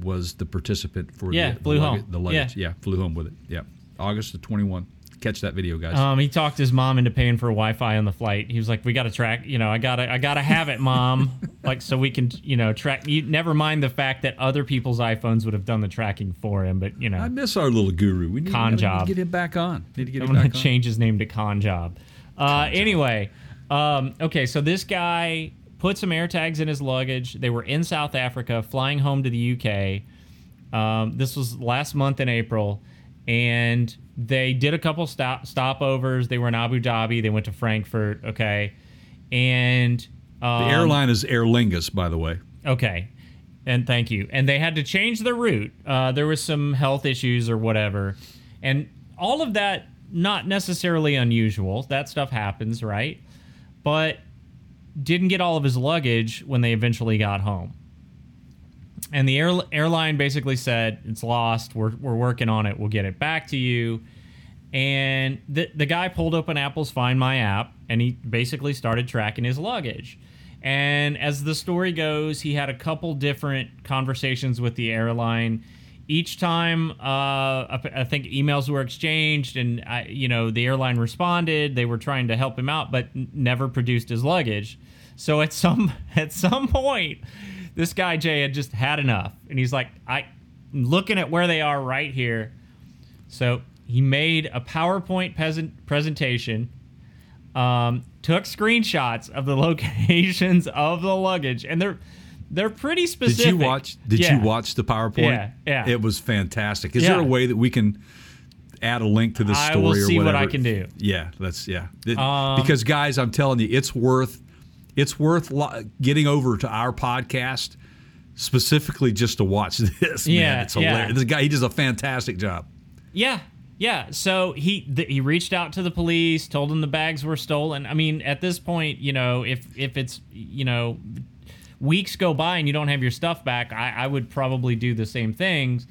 was the participant for Yeah, the, flew the home. luggage, the luggage. Yeah. flew home with it. Yeah, August of 21. Catch that video, guys. Um, he talked his mom into paying for Wi-Fi on the flight. He was like, "We got to track. You know, I gotta, I gotta have it, mom. like, so we can, you know, track. You never mind the fact that other people's iPhones would have done the tracking for him, but you know, I miss our little guru. We need, Con gotta job. get him back on. Need to get I'm him gonna on. change his name to Con Job. Uh, anyway, um, okay, so this guy put some air tags in his luggage. They were in South Africa, flying home to the UK. Um, this was last month in April, and they did a couple stop stopovers. They were in Abu Dhabi. They went to Frankfurt. Okay, and um, The airline is Aer Lingus, by the way. Okay. And thank you. And they had to change the route. Uh, there was some health issues or whatever. And all of that, not necessarily unusual. That stuff happens, right? But didn't get all of his luggage when they eventually got home. And the air, airline basically said, it's lost. We're, we're working on it. We'll get it back to you. And the, the guy pulled open Apple's Find My app and he basically started tracking his luggage. And as the story goes, he had a couple different conversations with the airline. Each time, uh, I think emails were exchanged, and I, you know the airline responded. They were trying to help him out, but never produced his luggage. So at some at some point, this guy Jay had just had enough, and he's like, "I, looking at where they are right here." So he made a PowerPoint present presentation, um, took screenshots of the locations of the luggage, and they're they're pretty specific. Did you watch? Did Yeah. you watch the PowerPoint? Yeah, yeah. It was fantastic. Is Yeah. there a way that we can add a link to this I story will or see what? I can do. Yeah, that's yeah. It- Um, because guys, I'm telling you, it's worth it's worth lo- getting over to our podcast specifically just to watch this. Yeah, man. it's yeah. This guy, he does a fantastic job. Yeah, yeah. So he he reached out to the police, told them the bags were stolen. I mean, at this point, you know, if if it's you know weeks go by and you don't have your stuff back, I, I would probably do the same things.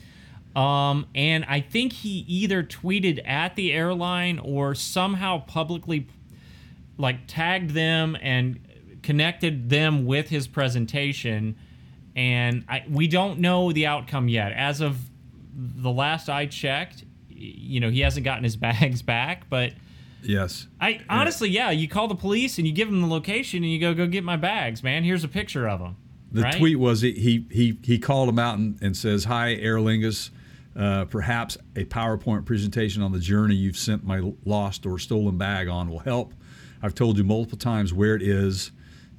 Um, and I think he either tweeted at the airline or somehow publicly like tagged them and connected them with his presentation and I, we don't know the outcome yet as of the last i checked you know he hasn't gotten his bags back but Yes. i honestly yeah you call the police and you give them the location and you go go get my bags man here's a picture of them The right? tweet was he he he, he called him out and, and says, "Hi, Aer Lingus. Uh, perhaps a PowerPoint presentation on the journey you've sent my lost or stolen bag on will help. I've told you multiple times where it is,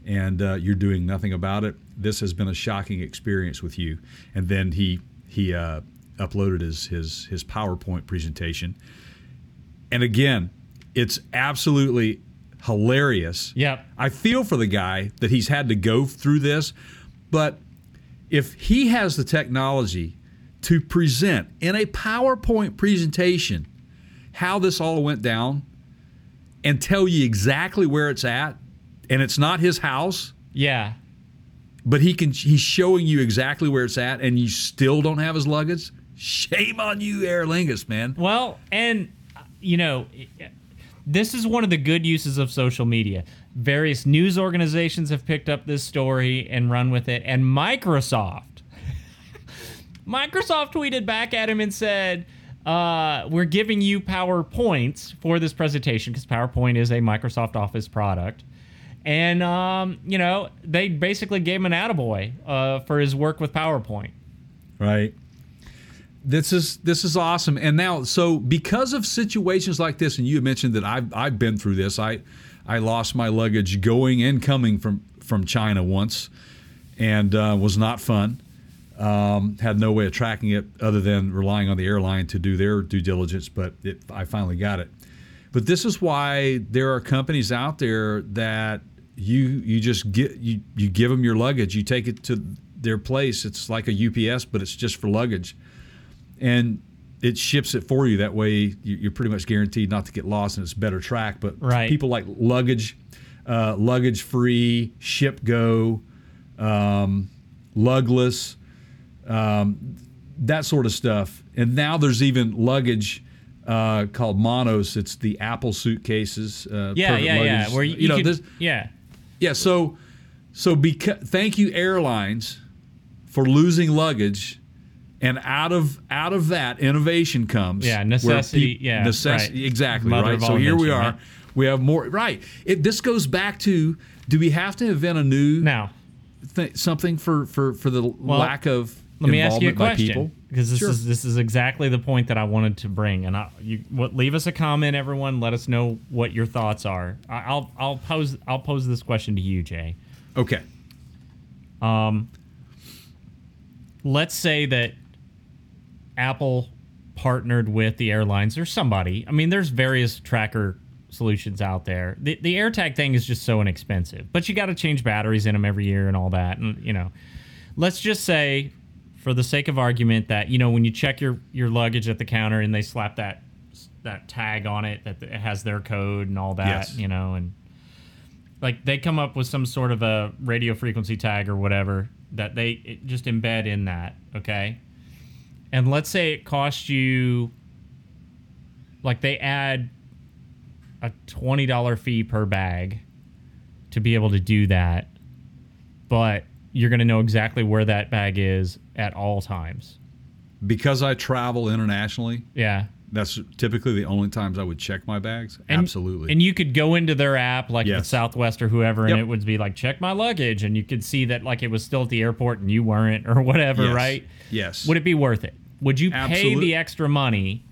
and uh, you're doing nothing about it. This has been a shocking experience with you. And then he he uh, uploaded his his his PowerPoint presentation, and again, it's absolutely hilarious. Yep. I feel for the guy that he's had to go through this, but if he has the technology to present in a PowerPoint presentation how this all went down and tell you exactly where it's at, and it's not his house, Yeah. but he can he's showing you exactly where it's at, and you still don't have his luggage. Shame on you, Aer Lingus, man. Well, and you know, this is one of the good uses of social media. Various news organizations have picked up this story and run with it, and Microsoft, Microsoft tweeted back at him and said, uh, "We're giving you PowerPoints for this presentation because PowerPoint is a Microsoft Office product." And um, you know, they basically gave him an attaboy uh, for his work with PowerPoint. Right. This is this is awesome. And now, so because of situations like this, and you mentioned that I've I've been through this. I I lost my luggage going and coming from from China once, and uh, was not fun. Um, had no way of tracking it other than relying on the airline to do their due diligence. But it, I finally got it. But this is why there are companies out there that you you just get you you give them your luggage, you take it to their place. It's like a UPS, but it's just for luggage, and it ships it for you. That way, you- you're pretty much guaranteed not to get lost, and it's better track. But Right. people like luggage, uh, luggage free, ship go, um, lugless, um, that sort of stuff. And now there's even luggage uh, called Monos. It's the Apple suitcases. Uh, Yeah, yeah, yeah. luggage. Where you, you know could- this. yeah. Yeah, so so because thank you airlines for losing luggage, and out of out of that innovation comes Yeah, necessity, peop- yeah, necessity right. exactly Mother right. So here we are. right? We have more right. It, this goes back to do we have to invent a new Now, th- something for for for the lack of let me ask you a question because this Sure. is this is exactly the point that I wanted to bring. And I, you what, leave us a comment, everyone. Let us know what your thoughts are. I, I'll I'll pose I'll pose this question to you, Jay. Okay. Um. Let's say that Apple partnered with the airlines or somebody. I mean, there's various tracker solutions out there. The, the AirTag thing is just so inexpensive, but you got to change batteries in them every year and all that. And you know, let's just say, for the sake of argument, that you know when you check your your luggage at the counter and they slap that that tag on it that it has their code and all that, Yes. you know, and like they come up with some sort of a radio frequency tag or whatever that they just embed in that, okay? And let's say it costs you like they add a $20 fee per bag to be able to do that. But you're going to know exactly where that bag is at all times. Because I travel internationally, Yeah. that's typically the only times I would check my bags. And, Absolutely. And you could go into their app, like the Yes. Southwest or whoever, and Yep. it would be like, check my luggage. And you could see that, like, it was still at the airport and you weren't, or whatever, Yes. right? Yes. Would it be worth it? Would you pay the extra money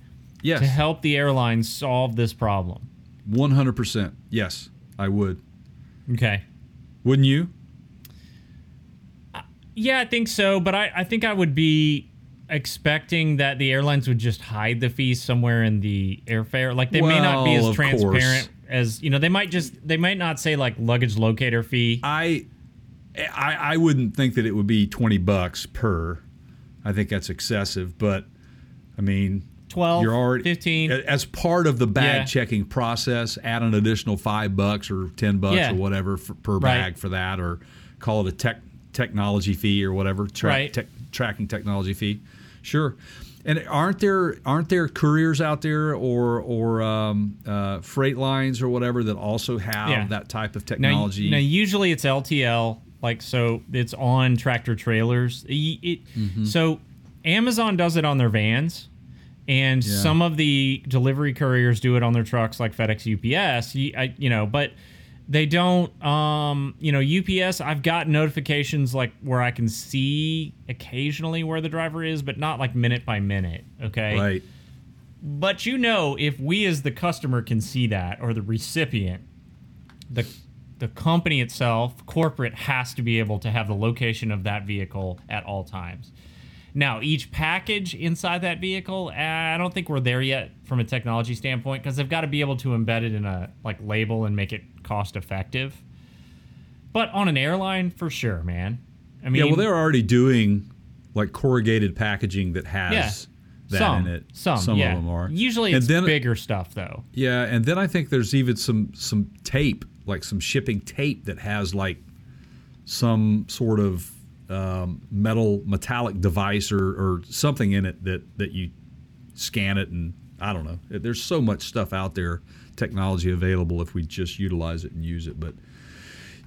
yes. to help the airlines solve this problem? One hundred percent. Yes, I would. Okay. Wouldn't you? Yeah, I think so, but I, I think I would be expecting that the airlines would just hide the fees somewhere in the airfare. Like they may not be as transparent course. as you know. They might just they might not say like luggage locator fee. I, I, I wouldn't think that it would be twenty bucks per. I think that's excessive, but I mean, 12, you're already 15. as part of the bag Yeah. checking process. Add an additional five bucks or ten bucks Yeah. or whatever for, per Right. bag for that, or call it a tech technology fee or whatever. Tra- Right. tech- tracking technology fee. Sure. And aren't there aren't there couriers out there or or um, uh, freight lines or whatever that also have Yeah. that type of Now, technology? now, usually it's LTL, like so it's on tractor trailers. Y- It, Mm-hmm. So Amazon does it on their vans, and Yeah. some of the delivery couriers do it on their trucks, like FedEx, UPS. You, I, you know, but they don't. Um, you know, UPS. I've got notifications like where I can see occasionally where the driver is, but not like minute by minute. Okay, right. but you know, if we as the customer can see that or the recipient, the the company itself, corporate, has to be able to have the location of that vehicle at all times. Now, each package inside that vehicle, uh, I don't think we're there yet from a technology standpoint because they've got to be able to embed it in a like label and make it cost effective. But on an airline, for sure, man. I mean, yeah, well, they're already doing like corrugated packaging that has Yeah. that some, in it. Some, yeah. of them are. Usually, And it's then- bigger stuff though. Yeah, and then I think there's even some some tape, like some shipping tape that has like some sort of um, metal metallic device or, or something in it that that you scan it and I don't know. There's so much stuff out there, technology available if we just utilize it and use it. But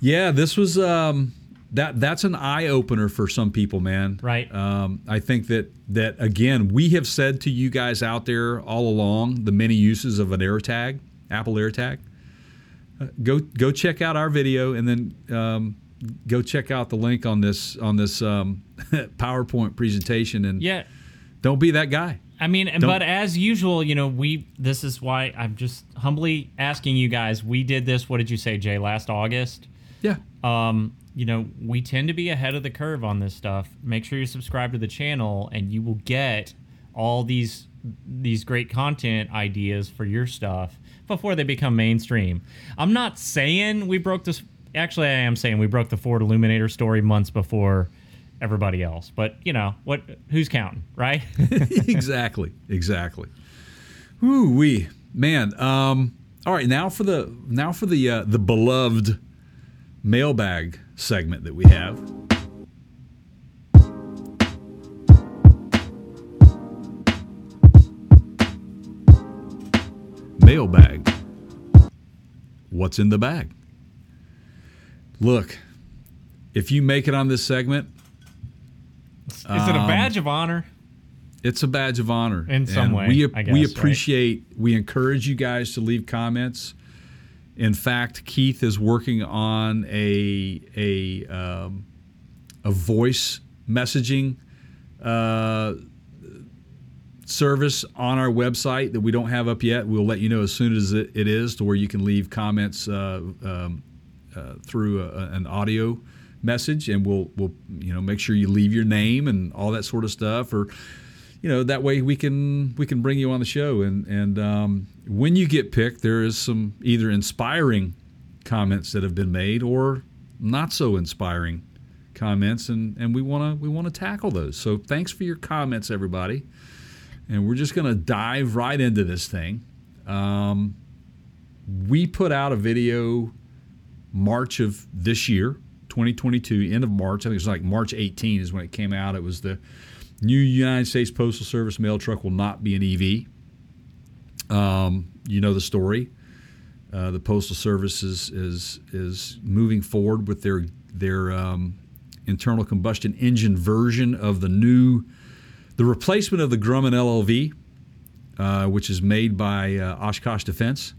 yeah, this was um, that that's an eye opener for some people, man. Right. Um, I think that that again, we have said to you guys out there all along the many uses of an AirTag, Apple AirTag. Uh, go go check out our video and then um, go check out the link on this on this um, PowerPoint presentation and Yeah, don't be that guy. I mean, Don't- but as usual, you know, we this is why I'm just humbly asking you guys. We did this. What did you say, Jay? Last August. Yeah. Um, you know, we tend to be ahead of the curve on this stuff. Make sure you subscribe to the channel, and you will get all these these great content ideas for your stuff before they become mainstream. I'm not saying we broke this. Actually, I am saying we broke the Ford Eluminator story months before everybody else. But you know what? Who's counting, right? exactly, exactly. Ooh wee, man. Um, all right, now for the now for the uh, the beloved mailbag segment that we have. Mailbag. What's in the bag? Look, if you make it on this segment, Is it a badge of honor? it's a badge of honor In some And way, We I we guess, right? appreciate. We encourage you guys to leave comments. In fact, Keith is working on a a um, a voice messaging uh, service on our website that we don't have up yet. We'll let you know as soon as it, it is, to where you can leave comments uh, um, uh, through a, an audio message, and we'll we'll you know make sure you leave your name and all that sort of stuff, or you know that way we can we can bring you on the show. And and um, when you get picked, there is some either inspiring comments that have been made or not so inspiring comments, and and we want to we want to tackle those. So thanks for your comments, everybody. And we're just to dive right into this thing. Um, we put out a video March of this year, 2022, end of March. I think it was like March 18 is when it came out. It was the new United States Postal Service mail truck will not be an EV. Um, you know the story. Uh, the Postal Service is, is is moving forward with their their um, internal combustion engine version of the new the replacement of the Grumman LLV, uh, which is made by uh, Oshkosh Defense,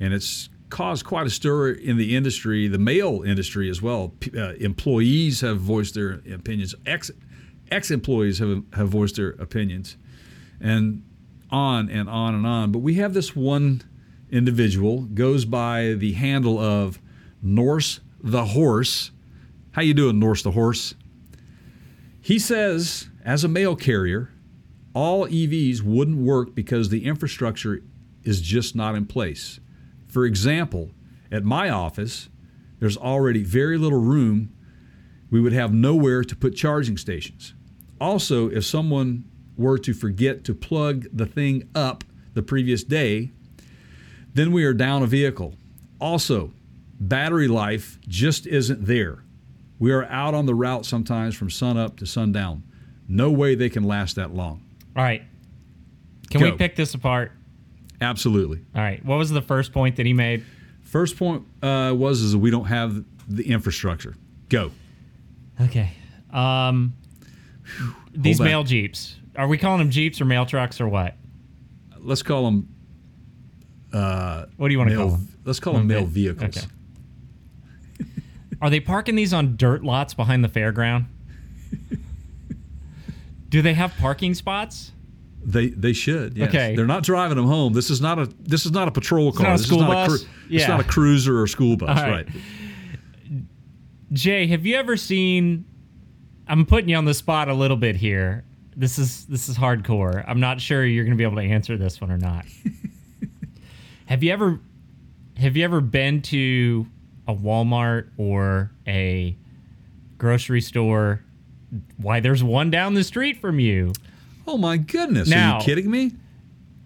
and it's caused quite a stir in the industry, the mail industry as well. P- uh, employees have voiced their opinions. Ex ex employees have have voiced their opinions, and on and on and on. But we have this one individual goes by the handle of Norse the Horse. How you doing, Norse the Horse? He says, as a mail carrier, all EVs wouldn't work because the infrastructure is just not in place. For example, at my office, there's already very little room. We would have nowhere to put charging stations. Also, if someone were to forget to plug the thing up the previous day, then we are down a vehicle. Also, battery life just isn't there. We are out on the route sometimes from sunup to sundown. No way they can last that long. All right. Can we pick this apart? Absolutely. All right. What was the first point that he made? First point uh, was is we don't have the infrastructure. Go. Okay. Um, these mail jeeps. Are we calling them jeeps or mail trucks or what? Let's call them What do you want to call them? Let's call them mail vehicles. Okay. Are they parking these on dirt lots behind the fairground? do they have parking spots? They they should. Yes. Okay. They're not driving them home. This is not a this is not a patrol car. not a this is not bus? a cru- It's not a cruiser or school bus. Right. right. Jay, have you ever seen? I'm putting you on the spot a little bit here. This is this is hardcore. I'm not sure you're going to be able to answer this one or not. have you ever have you ever been to a Walmart or a grocery store? Why there's one down the street from you. Oh my goodness! Now- Are you kidding me?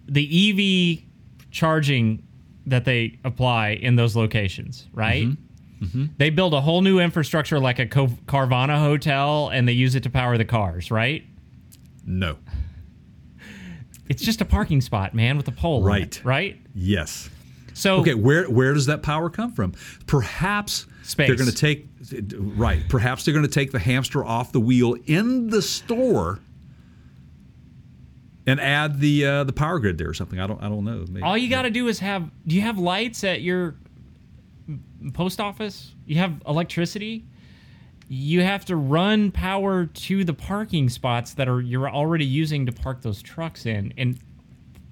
The EV charging that they apply in those locations, right? Mm-hmm. Mm-hmm. They build a whole new infrastructure like a Carvana hotel and they use it to power the cars, right? No. It's just a parking spot, man, with a pole. on it, Right. right? Yes. So Okay, where where does that power come from? Perhaps Space. they're going to take right. Perhaps they're going to take the hamster off the wheel in the store and add the uh, the power grid there or something. I don't I don't know. Maybe- all you got to do is have do you have lights at your post office? You have electricity? You have to run power to the parking spots that are you're already using to park those trucks in and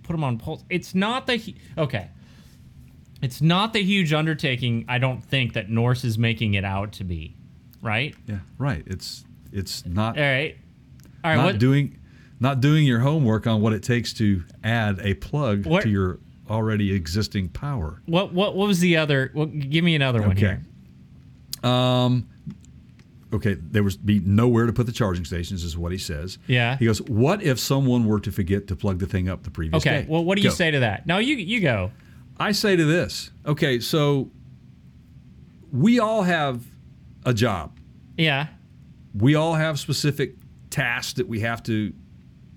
put them on poles. It's not the okay. It's not the huge undertaking I don't think that Norse is making it out to be, right? yeah, right. It's it's not All right. All right, not what doing not doing your homework on what it takes to add a plug What- to your already existing power. what what what was the other well, give me another one Okay. here. Um, okay, there was be nowhere to put the charging stations, is what he says. Yeah. He goes, "What if someone were to forget to plug the thing up the previous Okay. day?" Okay. Well, what do you Go. say to that? No, you you go. I say to this. Okay, so we all have a job. Yeah. We all have specific tasks that we have to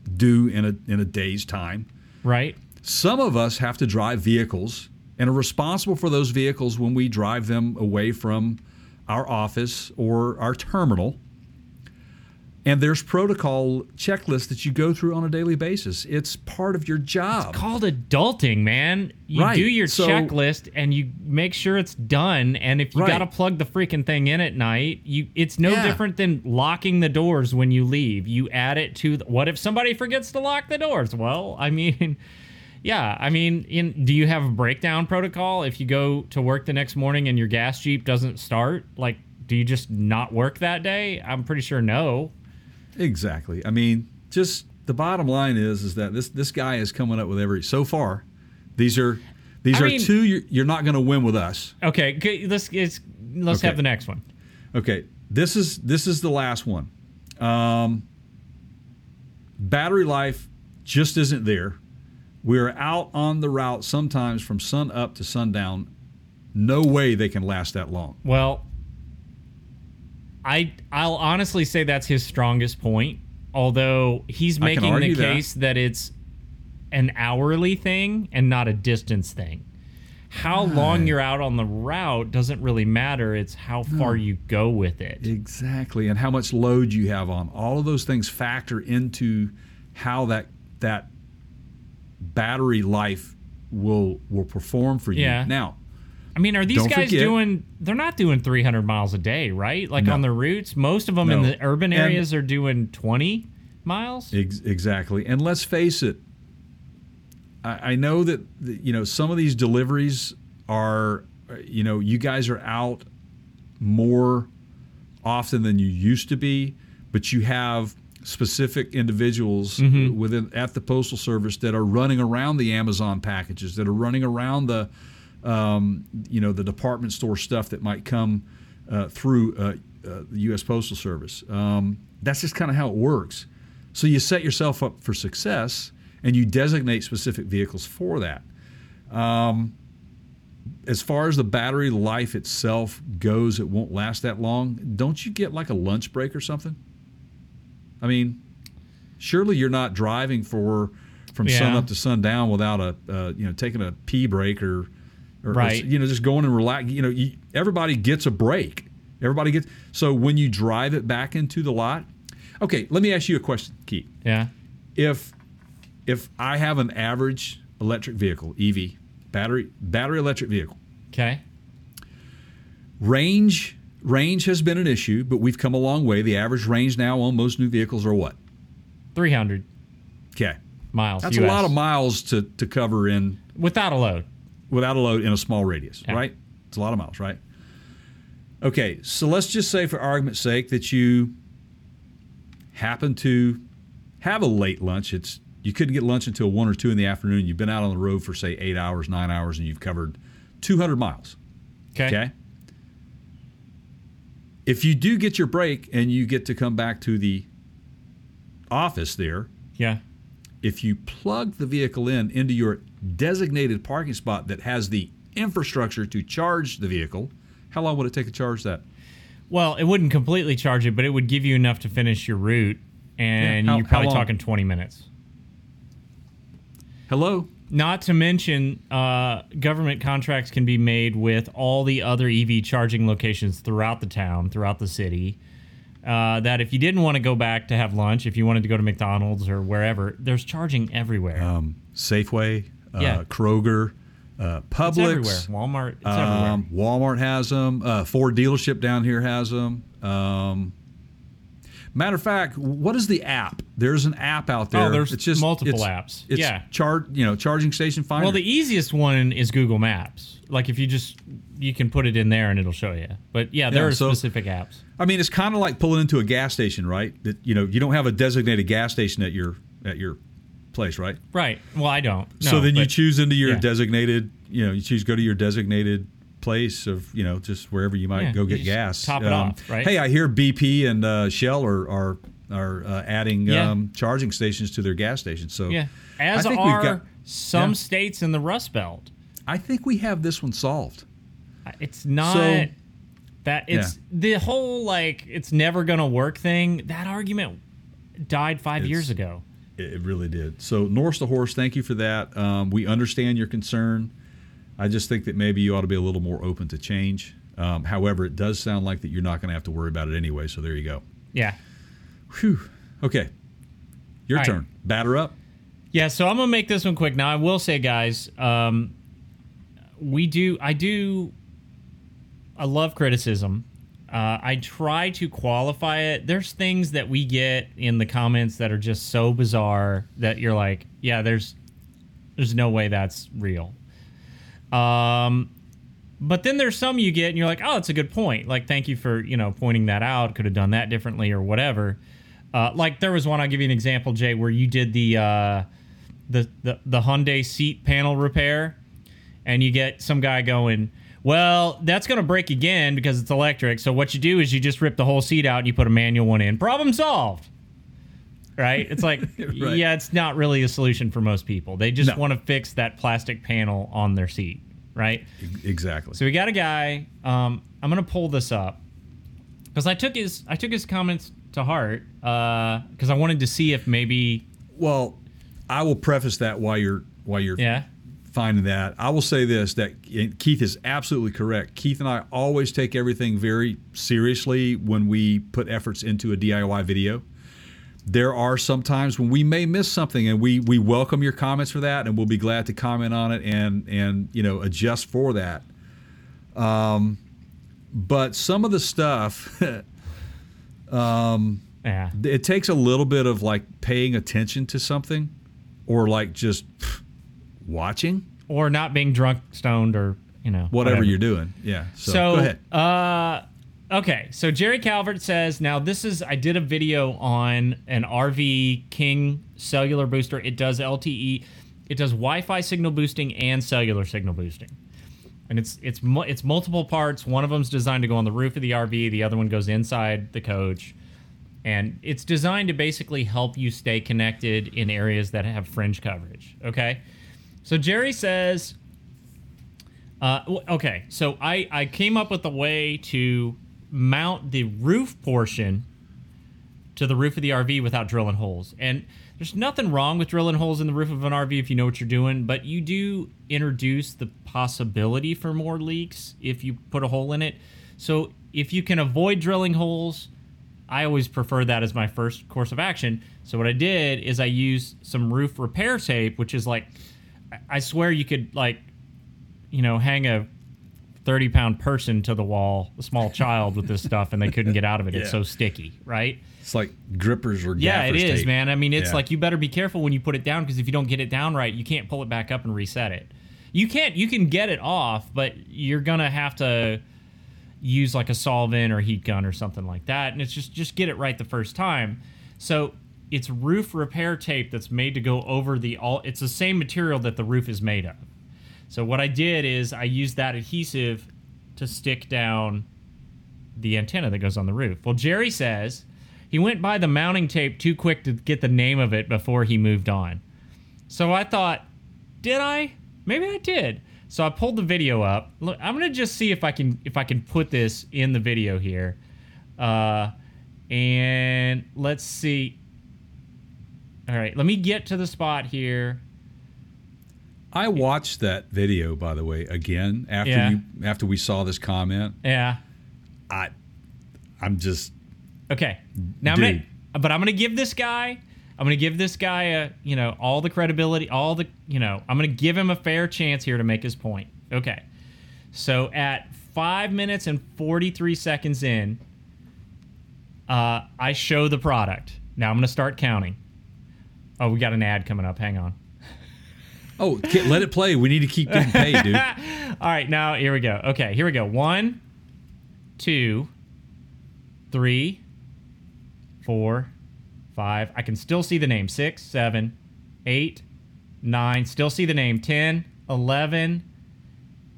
do in a in a day's time. Right. Some of us have to drive vehicles and are responsible for those vehicles when we drive them away from our office or our terminal. And there's protocol checklists that you go through on a daily basis. It's part of your job. It's called adulting, man. You Right. do your So- checklist and you make sure it's done. And if you Right. got to plug the freaking thing in at night, you it's no Yeah. different than locking the doors when you leave. You add it to the, what if somebody forgets to lock the doors? Well, I mean, yeah, I mean, in, do you have a breakdown protocol if you go to work the next morning and your gas jeep doesn't start? Like, do you just not work that day? I'm pretty sure no. Exactly. I mean, just the bottom line is is that this this guy is coming up with every so far. These are these I are mean- two you're, you're not going to win with us. Okay, let's let's, let's Okay. have the next one. Okay, this is this is the last one. Um, battery life just isn't there. We're out on the route sometimes from sun up to sundown. No way they can last that long. Well, I I'll honestly say that's his strongest point. Although he's making the argue that. case that. it's an hourly thing and not a distance thing. How long you're out on the route doesn't really matter. It's how far you go with it. Exactly, and how much load you have on. All of those things factor into how that that battery life will will perform for you. Yeah. Now, I mean, are these Don't guys forget- doing? They're not doing 300 miles a day, right? Like No. on the routes, most of them in the urban And- areas are doing 20 miles. Ex- exactly. And let's face it, I, I know that you know some of these deliveries are, you know, you guys are out more often than you used to be, but you have specific individuals mm-hmm. within at the postal service that are running around the Amazon packages, that are running around the, um, you know, the department store stuff that might come uh, through uh, uh, the U.S. Postal Service. Um, that's just kind of how it works. So you set yourself up for success, and you designate specific vehicles for that. Um, as far as the battery life itself goes, it won't last that long. Don't you get like a lunch break or something? I mean, surely you're not driving for from sun up to sundown without a uh, you know taking a pee break or, or or, Right. you know just going and relax. You know, you, everybody gets a break. Everybody gets so when you drive it back into the lot. Okay, let me ask you a question, Keith Yeah. if if I have an average electric vehicle, EV, battery battery electric vehicle, Okay. range range has been an issue, but we've come a long way. The average range now on most new vehicles are what? 300 Okay. miles. That's US, a lot of miles to, to cover in without a load. Without a load in a small radius, Yeah. right? It's a lot of miles, right? Okay, so let's just say, for argument's sake, that you happen to have a late lunch. It's you couldn't get lunch until one or two in the afternoon. You've been out on the road for say eight hours, nine hours, and you've covered 200 miles. Okay. Okay. If you do get your break and you get to come back to the office there, Yeah. If you plug the vehicle in into your designated parking spot that has the infrastructure to charge the vehicle, how long would it take to charge that? Well, it wouldn't completely charge it, but it would give you enough to finish your route, and Yeah, how- you're probably talking 20 minutes. Hello? Not to mention, uh, government contracts can be made with all the other EV charging locations throughout the town, throughout the city. Uh, that if you didn't want to go back to have lunch, if you wanted to go to McDonald's or wherever, there's charging everywhere. Um, Safeway, uh, Yeah. Kroger, uh, it's Publix, everywhere. Walmart, it's everywhere. um, Walmart has them. Uh, Ford dealership down here has them. Um, matter of fact, what is the app? There's an app out oh, there. Oh, there's it's just, multiple it's- apps. It's Yeah. char- you know, charging station finder. Well, the easiest one is Google Maps. Like if you just you can put it in there and it'll show you. But yeah, there Yeah, are so- specific apps. I mean, it's kind of like pulling into a gas station, right? That you know, you don't have a designated gas station at your at your place, right? Right. Well, I don't. No, so then you choose into your yeah. designated, you know, you choose go to your designated place of, you know, just wherever you might Yeah, go get gas. top it off, right? Hey, I hear BP and uh, Shell are are are uh, adding Yeah. um, charging stations to their gas stations. So Yeah. As I think are got, some yeah. states in the Rust Belt. I think we have this one solved. It's not So- that it's the whole like it's never gonna work thing. That argument died five It's- years ago. It it really did. So Norse the horse, thank you for that. Um, we understand your concern. I just think that maybe you ought to be a little more open to change. Um, however, it does sound like that you're not going to have to worry about it anyway. So there you go. Yeah. Whew. Okay, your All right. turn. Batter up. Yeah, so I'm gonna make this one quick. Now I will say, guys, um, we do. I do. I love criticism. Uh, I try to qualify it. There's things that we get in the comments that are just so bizarre that you're like, yeah, there's, there's no way that's real. Um, but then there's some you get and you're like, oh, it's a good point. Like, thank you for you know pointing that out. Could have done that differently or whatever. Uh, like there was one. I'll give you an example, Jay, where you did the uh, the the the Hyundai seat panel repair, and you get some guy going. Well, that's going to break again because it's electric. So what you do is you just rip the whole seat out and you put a manual one in. Problem solved. Right? It's like, yeah, it's not really a solution for most people. They just No. want to fix that plastic panel on their seat. Right? Exactly. So we got a guy. Um, I'm gonna pull this up because I took his I took his comments to heart because I wanted to see if maybe well, I will preface that while you're while you're yeah finding that. I will say this that Keith is absolutely correct. Keith and I always take everything very seriously when we put efforts into a DIY video. There are some times when we may miss something and we we welcome your comments for that and we'll be glad to comment on it and and you know adjust for that. Um but some of the stuff yeah it takes a little bit of like paying attention to something or like just watching or not being drunk stoned or you know whatever, you're doing. Yeah. So, So, go ahead. uh, okay. So Jerry Calvert says, now this is, I did a video on an RV King cellular booster. It does LTE, it does Wi-Fi signal boosting and cellular signal boosting. And it's it's it's multiple parts. One of them's designed to go on the roof of the RV. The other one goes inside the coach, and it's designed to basically help you stay connected in areas that have fringe coverage. Okay, so Jerry says uh, okay, so I, I came up with a way to mount the roof portion to the roof of the RV without drilling holes. And there's nothing wrong with drilling holes in the roof of an RV if you know what you're doing, but you do introduce the possibility for more leaks if you put a hole in it. So if you can avoid drilling holes, I always prefer that as my first course of action. So what I did is I used some roof repair tape, which is like I- swear you could like you know hang a 30 pound person to the wall, a small child with this stuff, and they couldn't get out of it. It's so sticky, right? It's like grippers or Yeah, it is, tape. man. I mean, it's Yeah. like you better be careful when you put it down because if you don't get it down right, you can't pull it back up and reset it. You can't. You can get it off, but you're gonna have to use like a solvent or heat gun or something like that, and it's just just get it right the first time. So it's roof repair tape that's made to go over the all. It's the same material that the roof is made of. So what I did is I used that adhesive to stick down the antenna that goes on the roof. Well, Jerry says he went by the mounting tape too quick to get the name of it before he moved on. So I thought, did I? Maybe I did. So I pulled the video up. Look, I'm gonna just see if I can if I can put this in the video here. Uh, and let's see. All right, let me get to the spot here. I watched that video, by the way, again after Yeah. you after we saw this comment. Yeah. I, I'm just Okay. Now I'm gonna, but I'm gonna give this guy, I'm gonna give this guy a, you know, all the credibility, all the, you know, I'm gonna give him a fair chance here to make his point. Okay. So at five minutes and 43 seconds in, uh, I show the product. Now I'm gonna start counting. Oh, we got an ad coming up. Hang on. Oh, let it play. We need to keep getting paid, dude. All right, now here we go. Okay, here we go. One, two, three, four, five. I can still see the name. Six, seven, eight, nine. Still see the name. 10, 11,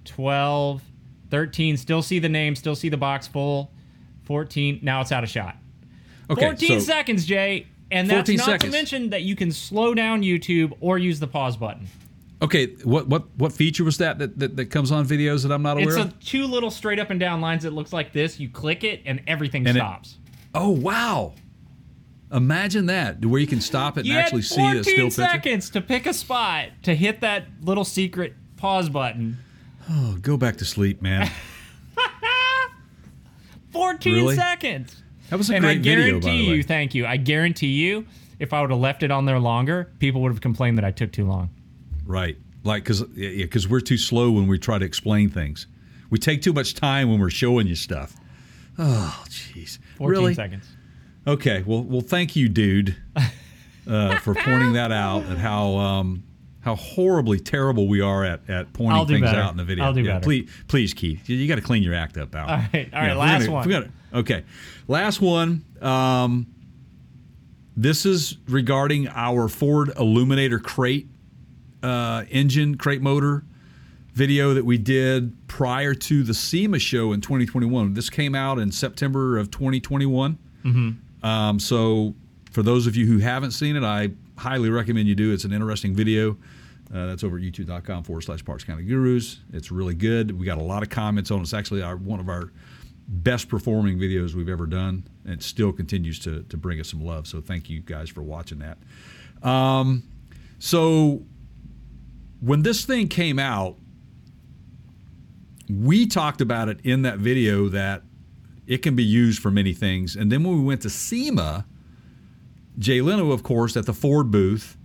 12, 13. Still see the name. Still see the box full. 14. Now it's out of shot. Okay, 14 so seconds, Jay. And that's not seconds. to mention that you can slow down YouTube or use the pause button. Okay, what what what feature was that that, that, that comes on videos that I'm not aware It's a of? two little straight up and down lines that looks like this. You click it and everything And it- stops. oh wow! Imagine that, where you can stop it and you actually had see a 14 still picture. seconds to pick a spot to hit that little secret pause button. Oh, go back to sleep, man. 14 Really? seconds. That was a and I great video, guarantee by the you, way. thank you. I guarantee you, if I would have left it on there longer, people would have complained that I took too long. Right. Like, because yeah, because we're too slow when we try to explain things. We take too much time when we're showing you stuff. Oh, jeez. 14 Really? seconds. Okay. Well, well, thank you, dude, uh, for pointing that out and how um, how horribly terrible we are at, at pointing things better. out in the video. I'll do yeah, better. Please, please, Keith, you, you got to clean your act up, Al. All right, all right, Yeah, last gonna- one. gotta- okay, last one. Um, this is regarding our Ford Eluminator crate uh, engine crate motor video that we did prior to the SEMA show in 2021. This came out in September of 2021. Mm-hmm. Um, so, for those of you who haven't seen it, I highly recommend you do. It's an interesting video. Uh, that's over at youtube.com forward slash Parts Counter Gurus. It's really good. We got a lot of comments on it. It's actually our, one of our best performing videos we've ever done. And it still continues to, to bring us some love. So, thank you guys for watching that. Um, so, when this thing came out, we talked about it in that video that it can be used for many things. And then when we went to SEMA, Jay Leno, of course, at the Ford booth,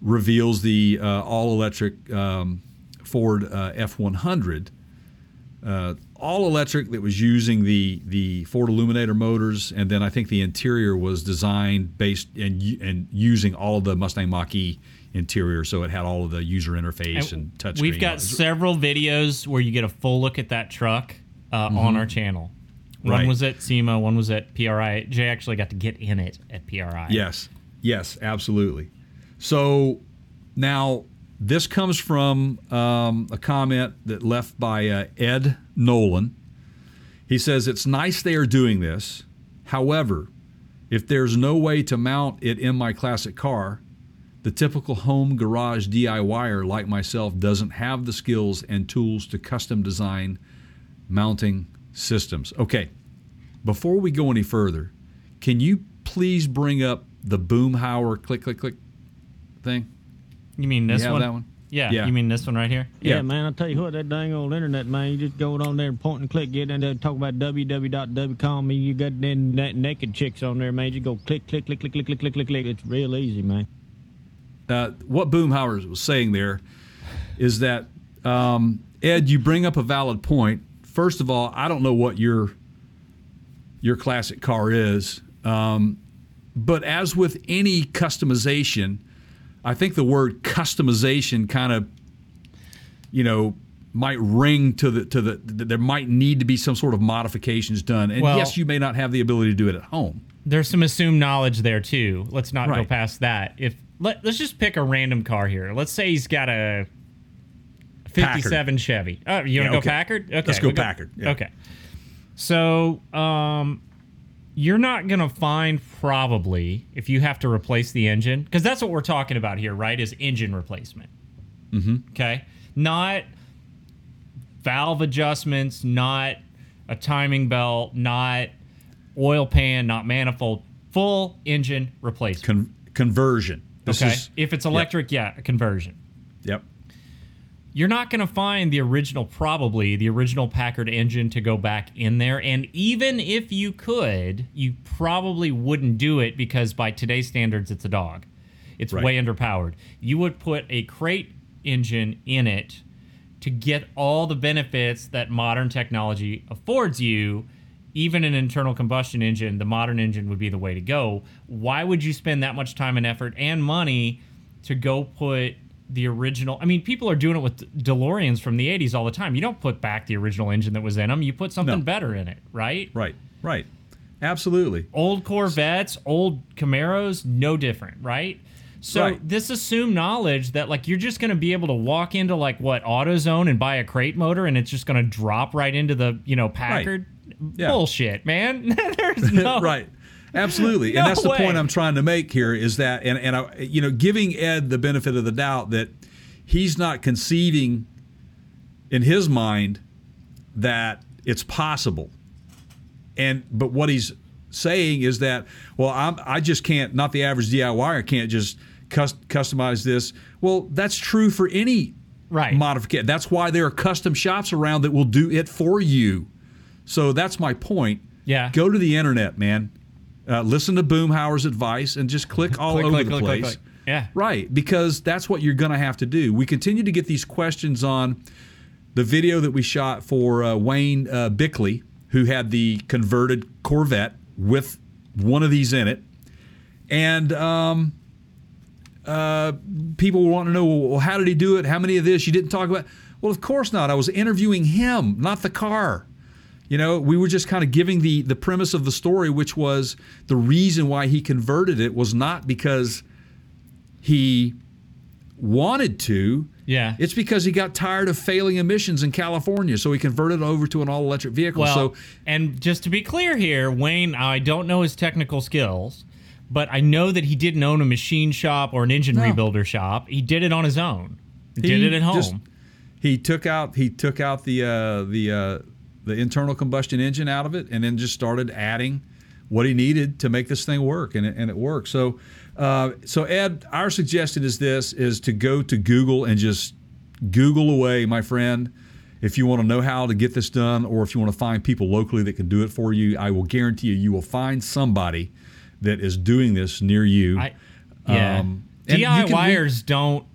reveals the uh, all electric um, Ford uh, F 100. Uh, all electric that was using the the Ford Eluminator motors, and then I think the interior was designed based and and using all the Mustang Mach-E interior, so it had all of the user interface and, touch. We've got several videos where you get a full look at that truck uh, on our channel. One Mm-hmm. Right. was at SEMA, one was at PRI. Jay actually got to get in it at PRI. Yes, yes, absolutely. So now this comes from um, a comment that left by uh, Ed Nolan. He says it's nice they are doing this. However, if there's no way to mount it in my classic car, the typical home garage DIYer like myself doesn't have the skills and tools to custom design mounting systems. Okay, before we go any further, can you please bring up the Boomhauer click click click thing? You mean this You have one? that one? Yeah, Yeah. You mean this one right here? Yeah, Yeah. man, I tell you what, that dang old internet, man, you just go on there and point and click, get in there, talk about www.w.com, you got then naked chicks on there, man. You go click, click, click, click, click, click, click, click, click. It's real easy, man. Uh, what Boomhauer was saying there is that um, Ed, you bring up a valid point. first of all, I don't know what your your classic car is, um, but as with any customization, I think the word customization kind of, you know, might ring to the to the there might need to be some sort of modifications done. And Well- yes, you may not have the ability to do it at home. There's some assumed knowledge there too. Let's not go past that. If let, let's just pick a random car here. Let's say he's got a 57 Chevy. Oh, you want to okay. go Packard? Okay, Let's go Packard, yeah. Okay. So, um, you're not gonna find probably if you have to replace the engine because that's what we're talking about here, right? Is engine replacement. Mm-hmm. Okay, not valve adjustments, not a timing belt, not oil pan, not manifold, full engine replacement. Con- conversion. This okay, is if it's electric, yeah, a conversion. yep. You're not going to find the original, probably the original Packard engine to go back in there. And even if you could, you probably wouldn't do it because by today's standards, it's a dog. It's Right. way underpowered. You would put a crate engine in it to get all the benefits that modern technology affords you. Even an internal combustion engine, the modern engine would be the way to go. Why would you spend that much time and effort and money to go put the original? I mean, people are doing it with DeLoreans from the 80s all the time. You don't put back the original engine that was in them, you put something No. better in it, right? Right. Right. Absolutely. Old Corvettes, old Camaros, no different, right? So Right. this assumed knowledge that like you're just going to be able to walk into like what AutoZone and buy a crate motor and it's just going to drop right into the you know Packard. Yeah. Bullshit, man. There's no right. Absolutely. No and that's the point I'm trying to make here is that and and I, you know giving Ed the benefit of the doubt that he's not conceiving in his mind that it's possible. And but what he's saying is that well I'm I just can't not the average DIYer can't just cus- customize this. Well, that's true for any Right. modification. That's why there are custom shops around that will do it for you. So that's my point. Yeah. Go to the internet, man. Uh, listen to Boomhauer's advice and just click all Click, over click, the click, place. Yeah. Right, because that's what you're going to have to do. We continue to get these questions on the video that we shot for uh, Wayne uh, Bickley, who had the converted Corvette with one of these in it. And um, uh, people want to know, well, how did he do it? How many of this you didn't talk about? Well, of course not. I was interviewing him, not the car. You know, we were just kind of giving the the premise of the story, which was the reason why he converted it was not because he wanted to. Yeah. It's because he got tired of failing emissions in California, so he converted it over to an all electric vehicle. Well, so and just to be clear here, Wayne, I don't know his technical skills, but I know that he didn't own a machine shop or an engine No. rebuilder shop. He did it on his own. He he did it at home. just- he took out he took out the uh, the uh, the internal combustion engine out of it, and then just started adding what he needed to make this thing work, and it, and it worked. So, uh, so Ed, our suggestion is this: is to go to Google and just Google away, my friend. If you want to know how to get this done, or if you want to find people locally that can do it for you, I will guarantee you, you will find somebody that is doing this near you. I, yeah. Um, and you re- DIYers don't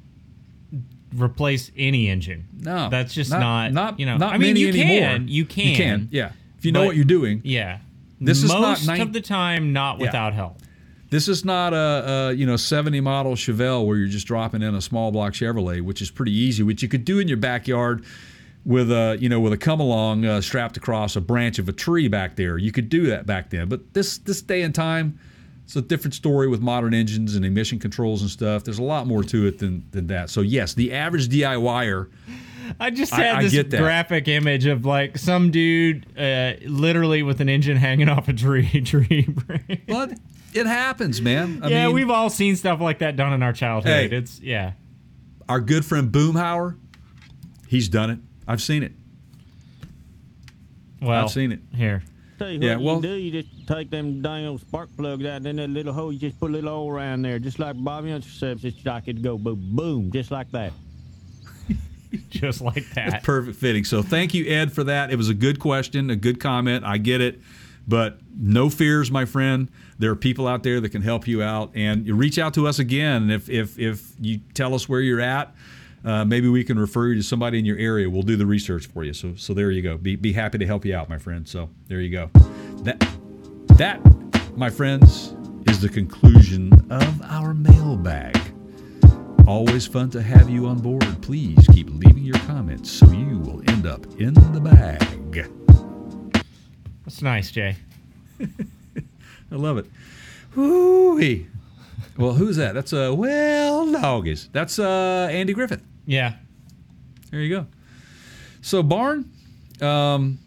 replace any engine. No, that's just not. not you know. Not I mean, you anymore. can, you can, you can. Yeah, if you know what you're doing. Yeah. This is not most of the time not Yeah. without help. This is not a, a you know 70 model Chevelle where you're just dropping in a small block Chevrolet, which is pretty easy, which you could do in your backyard with a you know with a come along uh, strapped across a branch of a tree back there. You could do that back then, but this this day and time. It's a different story with modern engines and emission controls and stuff. There's a lot more to it than, than that. So yes, the average DIYer I just had I this get graphic image of like some dude uh, literally with an engine hanging off a tree. tree branch. But it happens, man. I yeah, mean, we've all seen stuff like that done in our childhood. Hey. It's yeah. our good friend Boomhauer, he's done it. I've seen it. Well, I've seen it. Here. Tell you Yeah, what well- you do, you just take them dang old spark plugs out in that little hole, you just put a little oil around there, just like Bobby Unser says, it's like it go boom, boom, just like that. just like that. Perfect fitting. So thank you, Ed, for that. It was a good question, a good comment. I get it. But no fears, my friend. There are people out there that can help you out. And you reach out to us again. And if, if, if you tell us where you're at, uh, maybe we can refer you to somebody in your area. We'll do the research for you. So, so there you go. Be, be happy to help you out, my friend. So there you go. That, that, my friends, is the conclusion of our mailbag. Always fun to have you on board. Please keep leaving your comments so you will end up in the bag. That's nice, Jay. I love it. Woo-wee. Well, who's that? That's uh well doggies. That's uh Andy Griffith. Yeah. There you go. So Barn, um,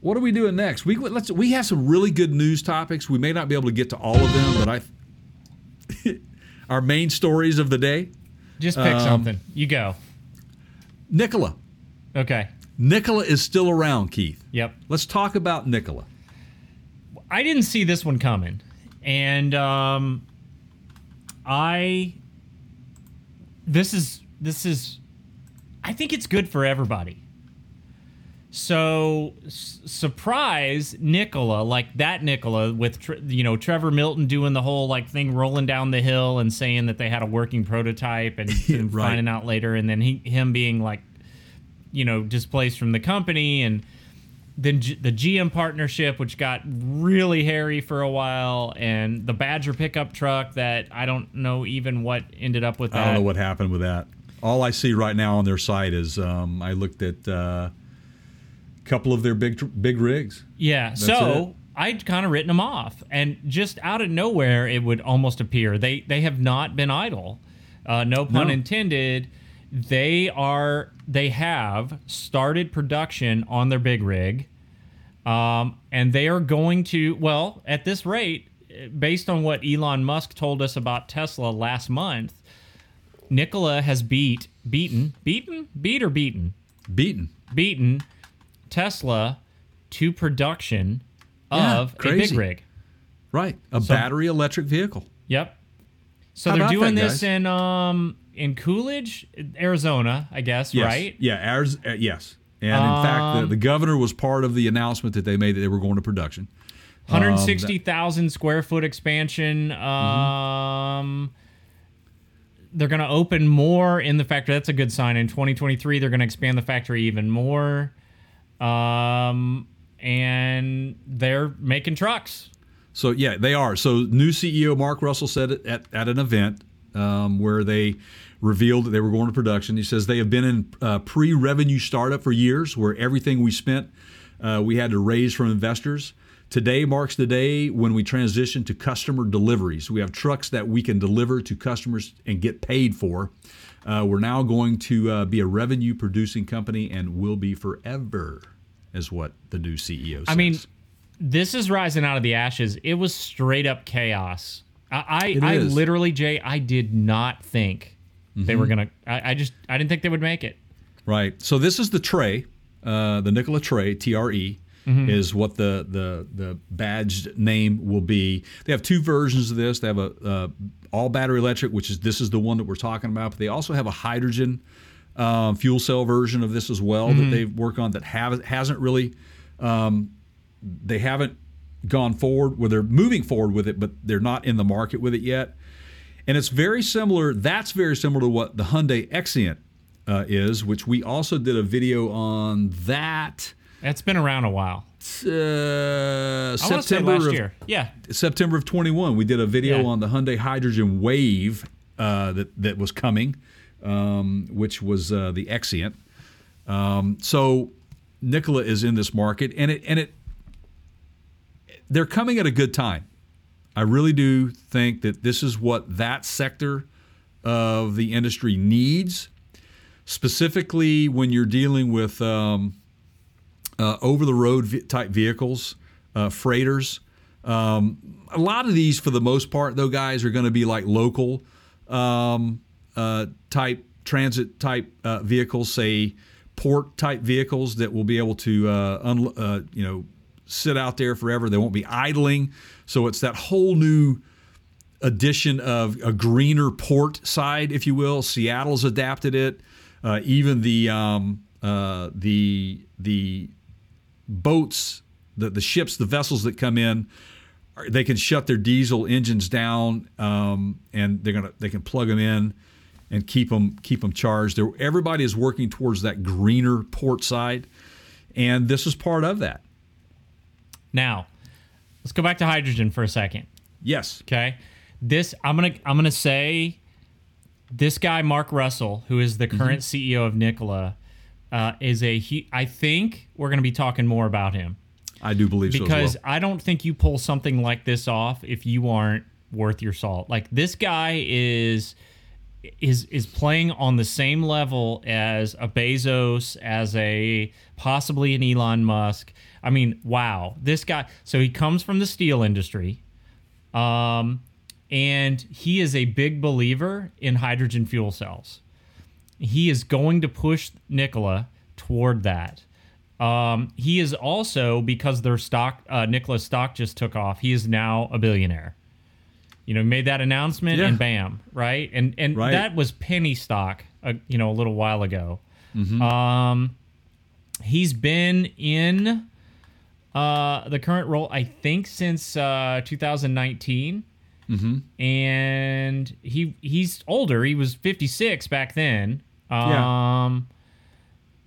what are we doing next? We let's we have some really good news topics. We may not be able to get to all of them, but I our main stories of the day. Just pick Um, something. You go. Nikola. Okay. Nikola is still around, Keith. Yep. Let's talk about Nikola. I didn't see this one coming, and um, I this is this is I think it's good for everybody. So s- surprise Nikola, like that Nikola with you know Trevor Milton doing the whole like thing rolling down the hill and saying that they had a working prototype and, and Right. finding out later, and then he him being like you know displaced from the company and then G- the GM partnership, which got really hairy for a while, and the Badger pickup truck that I don't know even what ended up with that. I don't know what happened with that. All I see right now on their site is um, I looked at uh, a couple of their big big rigs. Yeah, it. so I'd kind of written them off, and just out of nowhere, it would almost appear they they have not been idle. Uh, no pun No. intended. They are they have started production on their big rig, um, and they are going to well at this rate, based on what Elon Musk told us about Tesla last month. Nikola has beat beaten beaten beat or beaten Beaten. beaten Tesla to production Yeah, of a crazy. big rig. Right. A So- battery electric vehicle. Yep. So How they're doing that, this guys? in um in Coolidge, Arizona, I guess, Yes. right? Yeah. Uh, yes. And in fact, the, Um, the governor was part of the announcement that they made that they were going to production. 160,000 square foot expansion. Mm-hmm. They're going to open more in the factory. That's a good sign. In 2023, they're going to expand the factory even more. Um and they're making trucks. So yeah, they are. So new CEO Mark Russell said it at, at an event um, where they revealed that they were going to production. He says they have been in uh, pre-revenue startup for years, where everything we spent uh, we had to raise from investors. Today marks the day when we transition to customer deliveries. We have trucks that we can deliver to customers and get paid for. Uh, we're now going to uh, be a revenue producing company and will be forever, is what the new CEO says. I mean, this is rising out of the ashes. It was straight up chaos. I, I, I literally, Jay, I did not think they Mm-hmm. were gonna. I, I just, I didn't think they would make it. Right. So this is the tray, uh, the Nikola Tre, TRE, is what the the the badged name will be. They have two versions of this. They have a uh, all battery electric, which is this is the one that we're talking about. But they also have a hydrogen um, fuel cell version of this as well that they've worked on that have hasn't really um, they haven't gone forward where they're moving forward with it, but they're not in the market with it yet. And it's very similar. That's very similar to what the Hyundai Xcient uh, is, which we also did a video on that It's been around a while. uh, I want to say September last of year. Yeah, September of 21. We did a video Yeah. on the Hyundai Hydrogen Wave uh, that that was coming, um, which was uh, the Xcient. Um, so Nikola is in this market, and it and it they're coming at a good time. I really do think that this is what that sector of the industry needs, specifically when you're dealing with um, uh, over the road v- type vehicles, uh, freighters. Um, a lot of these, for the most part, though, guys, are going to be like local um, uh, type transit type uh, vehicles, say port type vehicles that will be able to uh, un- uh, you know sit out there forever. They won't be idling. So it's that whole new addition of a greener port side, if you will. Seattle's adapted it. Uh, even the um, uh, the the boats, the the ships, the vessels that come in, they can shut their diesel engines down, um, and they're gonna they can plug them in and keep them keep them charged. There, everybody is working towards that greener port side, and this is part of that. Now, let's go back to hydrogen for a second. Yes. Okay. This I'm gonna I'm gonna say this guy Mark Russell, who is the current CEO of Nikola, uh, is a he. I think we're gonna be talking more about him I do believe because so well. I don't think you pull something like this off if you aren't worth your salt. Like this guy is is is playing on the same level as a Bezos, as a possibly an Elon Musk. I mean, wow, this guy. So he comes from the steel industry, um, and he is a big believer in hydrogen fuel cells. He is going to push Nikola toward that. Um, he is also because their stock, uh, Nikola's stock just took off. He is now a billionaire. You know, made that announcement Yeah. and bam, right? And and Right. that was penny stock, uh, you know, a little while ago. Mm-hmm. Um, he's been in uh, the current role, I think, since uh, 2019. Mm-hmm. And he he's older. He was 56 back then. Yeah. Um,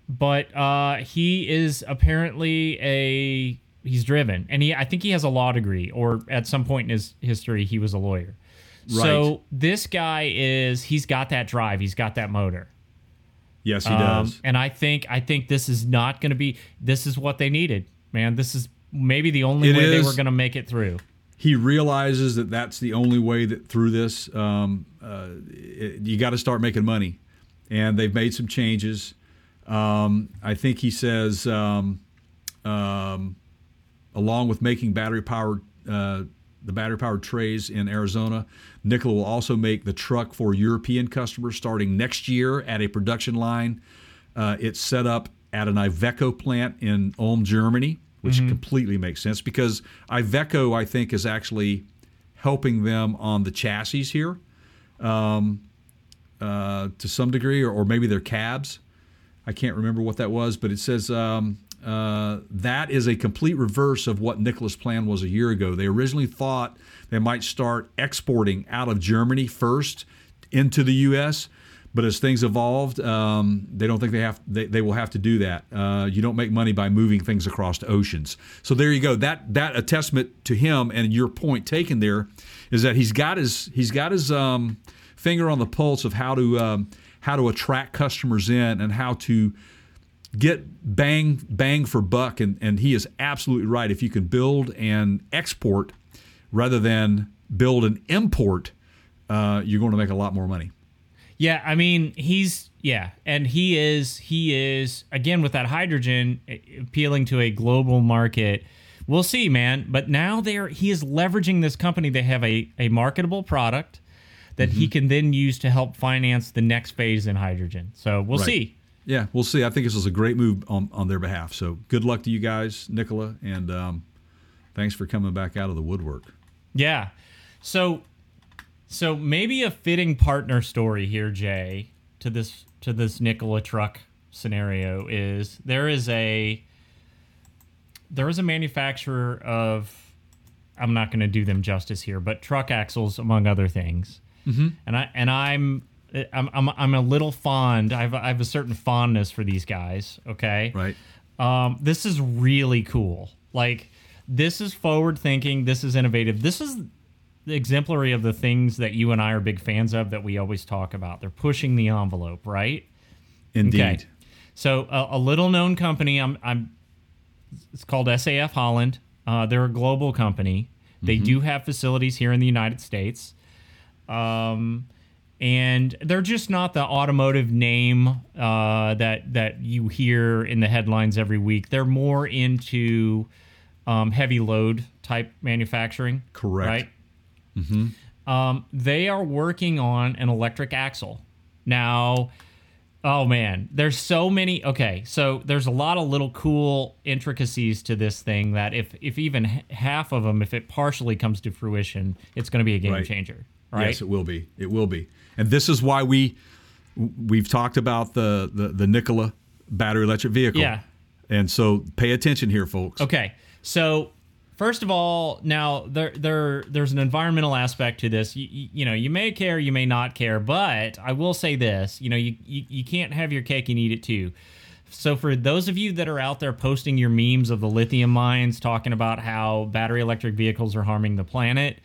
but uh, he is apparently a he's driven, and he I think he has a law degree, or at some point in his history he was a lawyer. Right. So this guy is he's got that drive, he's got that motor. Yes, he Um, does. and I think I think this is not going to be. This is what they needed, man. This is maybe the only It way they were going to make it through. he realizes that that's the only way that through this um, uh, it, you got to start making money and they've made some changes. Um, i think he says um, um, along with making battery powered uh, the battery powered trays in arizona nikola will also make the truck for european customers starting next year at a production line. Uh, it's set up at an iveco plant in ulm germany which completely makes sense because Iveco, I think, is actually helping them on the chassis here. Um, uh, to some degree, or, or maybe their cabs. I can't remember what that was, but it says um, uh, that is a complete reverse of what Nikola's plan was a year ago. They originally thought they might start exporting out of Germany first into the U.S., but as things evolved, um, they don't think they have they, they will have to do that. Uh, you don't make money by moving things across the oceans. So there you go. That that a testament to him and your point taken there is that he's got his he's got his um, finger on the pulse of how to um, how to attract customers in and how to get bang bang for buck and, and he is absolutely right if you can build and export rather than build and import uh, you're going to make a lot more money Yeah, I mean he's yeah, and he is he is again with that hydrogen eh, appealing to a global market. We'll see, man. But now they're he is leveraging this company. They have a a marketable product that he can then use to help finance the next phase in hydrogen. So we'll Right. see. yeah we'll see i think this is a great move on, on their behalf so good luck to you guys Nikola and um, thanks for coming back out of the woodwork Yeah. So so maybe a fitting partner story here, Jay, to this to this Nikola truck scenario is there is a there is a manufacturer of I'm not going to do them justice here, but truck axles among other things. Mm-hmm. And I and I'm I'm I'm, I'm a little fond. I have, a, I have a certain fondness for these guys. Okay, right um, this is really cool. Like, this is forward thinking. This is innovative. This is the exemplary of the things that you and I are big fans of that we always talk about. They're pushing the envelope, right? indeed Okay. So a, a little known company. I'm. I'm. It's called SAF Holland. Uh, they're a global company. They do have facilities here in the United States. Um, and they're just not the automotive name uh, that that you hear in the headlines every week. They're more into um, heavy load type manufacturing. Correct. Right. Mm-hmm. Um, they are working on an electric axle now. Oh man, there's so many. Okay, so there's a lot of little cool intricacies to this thing that if if even half of them, if it partially comes to fruition, it's going to be a game Right. changer. Right? Yes, it will be. It will be. And this is why we we've talked about the the, the Nikola battery electric vehicle. Yeah. And so pay attention here, folks. Okay, so First of all, now there there there's an environmental aspect to this. You, you, you know, you may care, you may not care, but I will say this. You know, you, you you can't have your cake and eat it too. So for those of you that are out there posting your memes of the lithium mines, talking about how battery electric vehicles are harming the planet,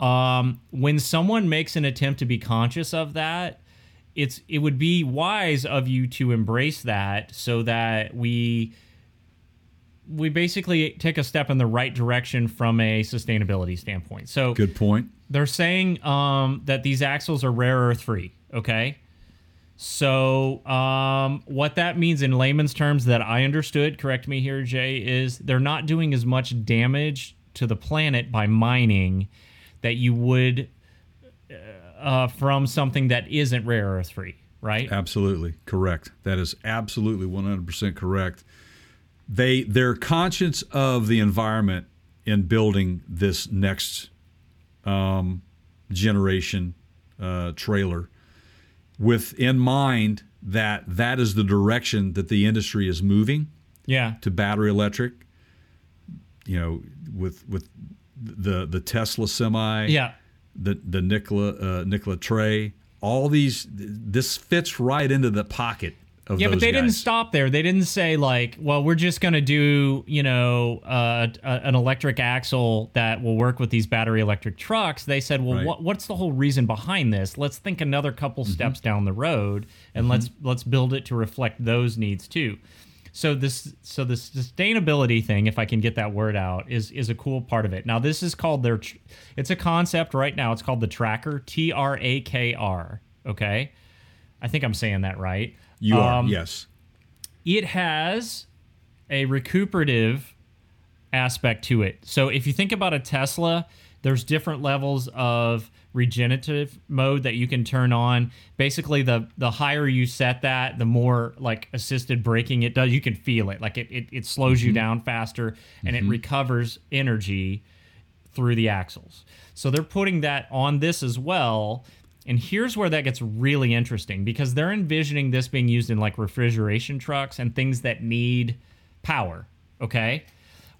um, when someone makes an attempt to be conscious of that, it's it would be wise of you to embrace that so that we we basically take a step in the right direction from a sustainability standpoint. So Good point. they're saying um, that these axles are rare earth free. Okay. So um, what that means in layman's terms that I understood, correct me here, Jay, is they're not doing as much damage to the planet by mining that you would uh, from something that isn't rare earth free, right? Absolutely correct. That is absolutely 100% correct. They they're conscious of the environment in building this next um, generation uh, trailer with in mind that that is the direction that the industry is moving Yeah. to battery electric. You know, with with the the Tesla semi, Yeah. the the Nikola uh, Nikola Tre, all these this fits right into the pocket of Yeah, but they didn't stop there. They didn't say like, well, we're just going to do, you know, uh, a, an electric axle that will work with these battery electric trucks. They said, well, Right. what, what's the whole reason behind this? Let's think another couple Mm-hmm. steps down the road, and let's let's build it to reflect those needs too. So this so the sustainability thing, if I can get that word out, is is a cool part of it. Now this is called their, tr- it's a concept right now. It's called the Tracker, T R A K R. Okay, I think I'm saying that right. You are Um, yes. it has a recuperative aspect to it. So if you think about a Tesla, there's different levels of regenerative mode that you can turn on. Basically, the the higher you set that, the more like assisted braking it does. You can feel it. Like it it, it slows you mm-hmm. down faster and it mm-hmm. recovers energy through the axles. So they're putting that on this as well. And here's where that gets really interesting because they're envisioning this being used in like refrigeration trucks and things that need power. Okay.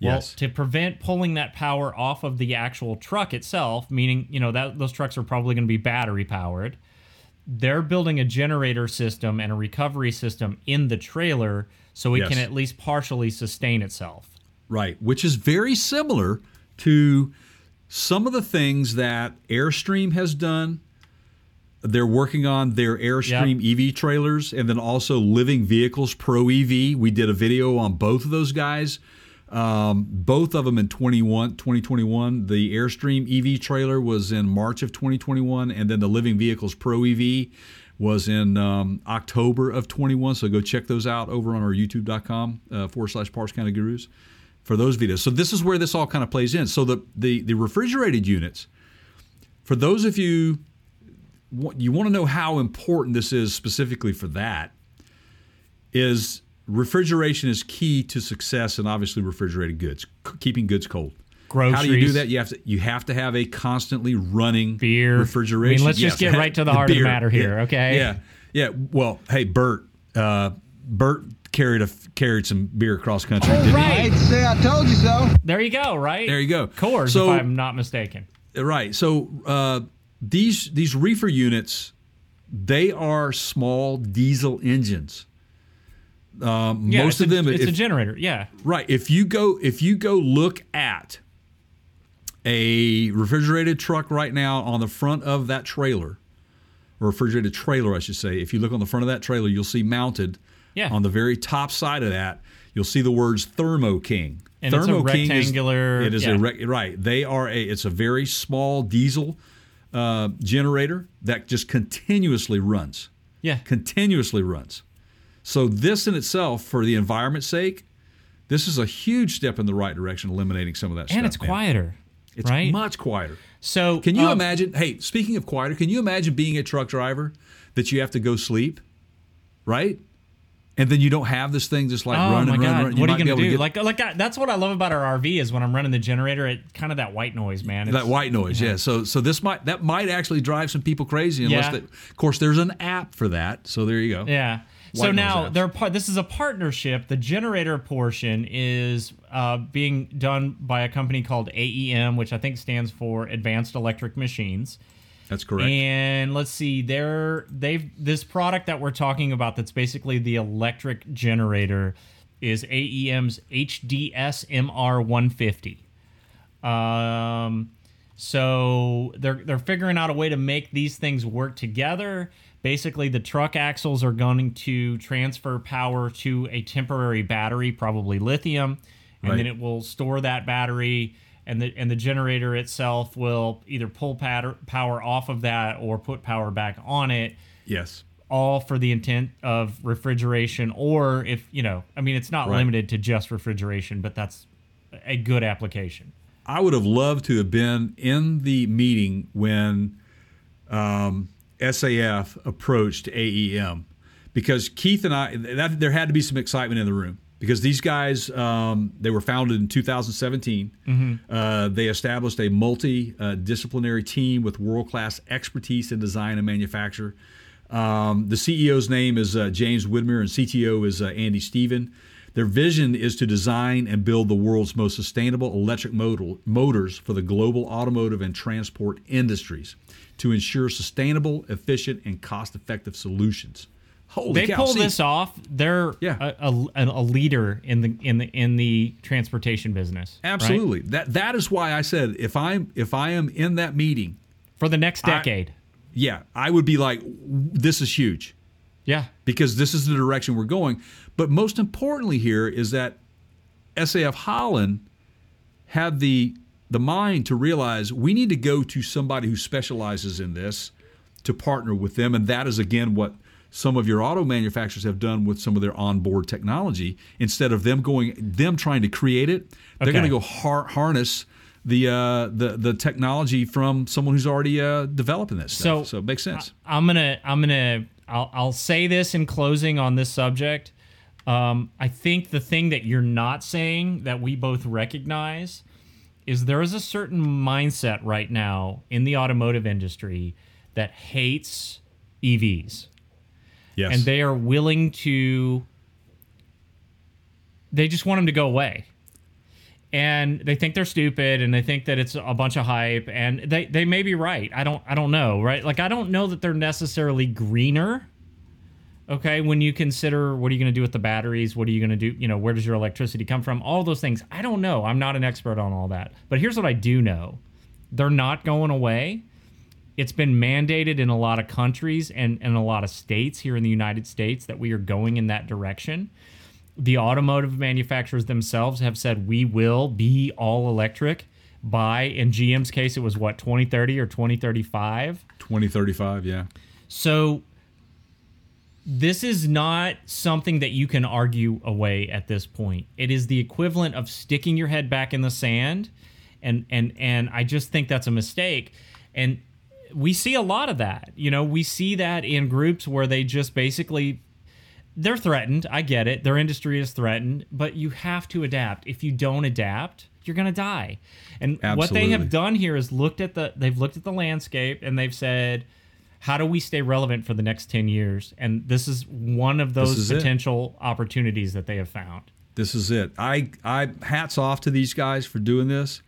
Well, Yes. to prevent pulling that power off of the actual truck itself, meaning, you know, that those trucks are probably going to be battery powered. They're building a generator system and a recovery system in the trailer so it Yes. can at least partially sustain itself. Right, which is very similar to some of the things that Airstream has done. They're working on their Airstream EV trailers and then also Living Vehicles Pro EV. We did a video on both of those guys. Um, both of them in 21, 2021. The Airstream EV trailer was in March of 2021, and then the Living Vehicles Pro EV was in um, October of 21. So go check those out over on our youtube.com uh, forward slash Parts Counter Gurus for those videos. So this is where this all kind of plays in. So the the, the refrigerated units, for those of you you want to know how important this is specifically for that, is refrigeration is key to success and obviously refrigerated goods, c- keeping goods cold. How do you do that? You have to you have to have a constantly running Beer. refrigeration. I mean, let's just get right to the heart of the matter here, Yeah. okay? Yeah, yeah. Well, hey, Bert, uh, Bert carried a carried some beer across country. didn't he? I hate say I told you so. There you go, right? There you go. Coors, So- if I'm not mistaken. Right. So uh, these these reefer units, they are small diesel engines. Um, Yeah, most of a, them, It's a generator. Yeah. right. If you go if you go look at a refrigerated truck right now on the front of that trailer, or refrigerated trailer, I should say. If you look on the front of that trailer, you'll see mounted Yeah. on the very top side of that. You'll see the words Thermo King. And it's a Thermo King is- rectangular- it is yeah. a rec- right. They are a. It's a very small diesel uh, generator that just continuously runs. Yeah. Continuously runs. So this in itself, for the environment's sake, this is a huge step in the right direction, eliminating some of that stuff. And it's man. quieter. It's right? much quieter. So Can you um, imagine? Hey, speaking of quieter, can you imagine being a truck driver that you have to go sleep, right? And then you don't have this thing just like Oh run my and run, god! and what are you gonna do? get Like, like I, that's what I love about our RV is when I'm running the generator, it kind of that white noise, man. It's- that white noise, yeah. So, so this might that might actually drive some people crazy. Unless, Yeah. they, of course, there's an app for that. So there you go. Yeah. So now they're part. This is a partnership. The generator portion is uh, being done by a company called AEM, which I think stands for Advanced Electric Machines. That's correct. And let's see, they're they've this product that we're talking about that's basically the electric generator is AEM's HDS MR 150. Um, so they're they're figuring out a way to make these things work together. Basically, the truck axles are going to transfer power to a temporary battery, probably lithium, and Right. then it will store that battery, and the and the generator itself will either pull patter, power off of that or put power back on it yes. all for the intent of refrigeration or if you know i mean it's not Right. limited to just refrigeration but that's a good application I would have loved to have been in the meeting when um, SAF approached AEM because Keith and I, that, there had to be some excitement in the room because these guys, um, they were founded in 2017. Uh, they established a multi-disciplinary team with world-class expertise in design and manufacture. Um, the CEO's name is uh, James Widmer, and CTO is uh, Andy Steven. Their vision is to design and build the world's most sustainable electric motor, motors for the global automotive and transport industries to ensure sustainable, efficient, and cost effective solutions. Holy cow. they cow. pull see, this off they're Yeah. a, a, a leader in the in the in the transportation business right? Absolutely. That that is why I said if I'm if I am in that meeting, for the next I- decade yeah, I would be like, this is huge. Yeah because this is the direction we're going. But most importantly, here is that SAF Holland had the the mind to realize we need to go to somebody who specializes in this to partner with them, and that is again what some of your auto manufacturers have done with some of their onboard technology. Instead of them going them trying to create it, they're Okay. going to go har- harness. The, uh, the the technology from someone who's already uh, developing this stuff. So- so it makes sense. I'm gonna I'm gonna I'll, I'll say this in closing on this subject. Um, I think the thing that you're not saying that we both recognize is there is a certain mindset right now in the automotive industry that hates EVs yes, and they are willing to they just want them to go away and they think they're stupid and they think that it's a bunch of hype and they, they may be right. I don't i don't know right? Like i don't know that they're necessarily greener okay when you consider what are you going to do with the batteries? What are you going to do you know where does your electricity come from? All those things. I don't know. I'm not an expert on all that. But here's what i do know. They're not going away. It's been mandated in a lot of countries and, and a lot of states here in the United States that we are going in that direction. The automotive manufacturers themselves have said we will be all electric by, in GM's case, it was what, 2030 or 2035? 2035, yeah. So this is not something that you can argue away at this point. It is the equivalent of sticking your head back in the sand and and and I just think that's a mistake. And we see a lot of that. You know, we see that in groups where they just basically they're threatened. I get it. Their industry is threatened, but you have to adapt. If you don't adapt, you're going to die. And what they have done here is looked at the they've looked at the landscape and they've said how do we stay relevant for the next 10 years? And this is one of those is it. potential opportunities that they have found. This is it. I, I hats off to these guys for doing this.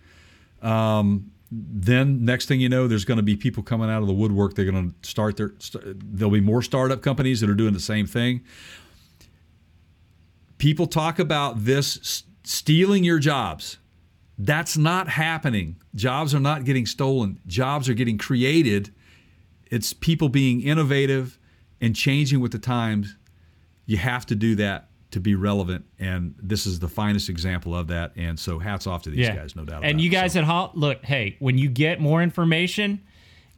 Um, then next thing you know, there's going to be people coming out of the woodwork. They're going to start their. St- there'll be more startup companies that are doing the same thing. People talk about this s- stealing your jobs. That's not happening. Jobs are not getting stolen. Jobs are getting created. It's people being innovative and changing with the times you have to do that to be relevant and this is the finest example of that and so hats off to these guys no doubt And you it. guys So, at Hol- look, hey, when you get more information,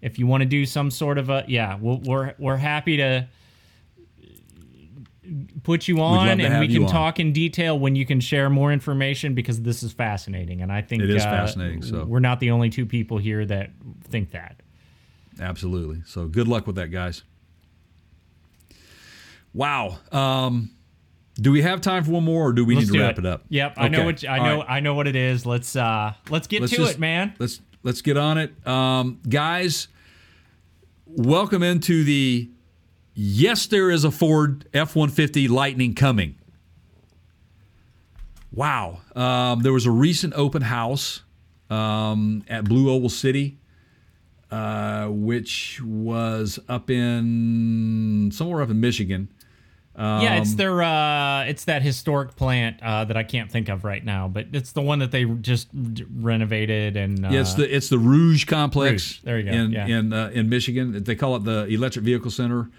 if you want to do some sort of a yeah, we'll, we're we're happy to put you on and we can talk in detail when you can share more information because this is fascinating and I think It is uh, fascinating, so. we're not the only two people here that think that. absolutely so good luck with that guys wow um, do we have time for one more or do we Let's need to wrap it, up Yep, I know Okay. what I All know right. I know what it is. Let's uh let's get Let's to just- it, man. let's let's get on it um, guys welcome into the yes, there is a Ford F 150 Lightning coming. Wow. Um, there was a recent open house um, at Blue Oval City, uh, which was up in somewhere up in Michigan. Yeah, it's Um, their uh, it's that historic plant uh, that I can't think of right now, but it's the one that they just renovated and uh, Yeah, it's the it's the Rouge complex. Rouge. There you go. In Yeah. in uh, in Michigan, they call it the Electric Vehicle Center.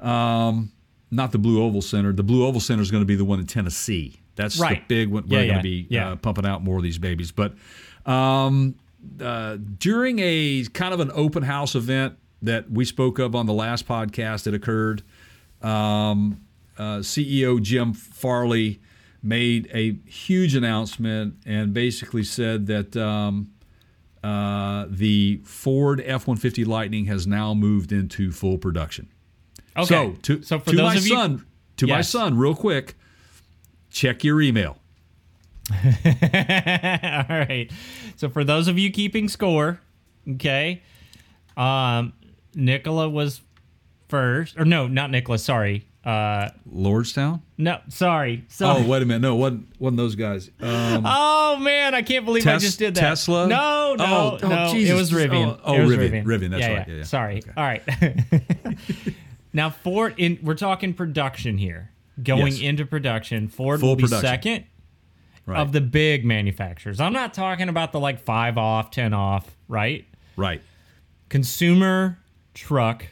Um, not the Blue Oval Center. The Blue Oval Center is going to be the one in Tennessee. That's Right. the big one. We're going yeah, to be yeah. uh, pumping out more of these babies. But um, uh, during a kind of an open house event that we spoke of on the last podcast that occurred, um, uh, CEO Jim Farley made a huge announcement and basically said that um, uh, the Ford F 150 Lightning has now moved into full production. okay. So to, so for to those my of you, son, to my son, real quick, check your email. All right. So for those of you keeping score, okay, um, Nikola was first, or no, not Nikola. Sorry. Uh, Lordstown? no, sorry. Sorry. Oh, wait a minute. No, it wasn't, wasn't those guys. Um, Oh man, I can't believe I just did that. Tesla? No, no, Oh, oh, no. Jesus. It was Rivian. Oh, oh, was Rivian. Rivian, that's right. Yeah, yeah. Sorry. All right. now Ford in we're talking production here. Going Yes. into production, Ford Full will be production. second right. of the big manufacturers. I'm not talking about the like 5 off, 10 off, right? right. Consumer truck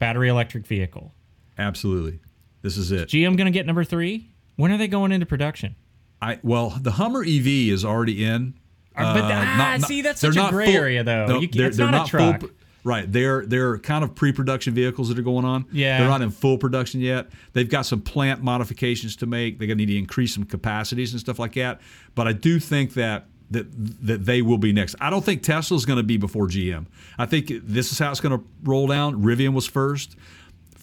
battery electric vehicle. Absolutely. This is it. GM going to get number 3? When are they going into production? I well, the Hummer EV is already in. Uh, but ah, see, that's they're such a not gray full- area, though. No, You they're, it's they're not a not truck. full. Right, they're they're kind of pre-production vehicles that are going on. Yeah. they're not in full production yet. They've got some plant modifications to make. They're going to need to increase some capacities and stuff like that. But I do think that that that they will be next. I don't think Tesla's going to be before GM. I think this is how it's going to roll down. Rivian was first.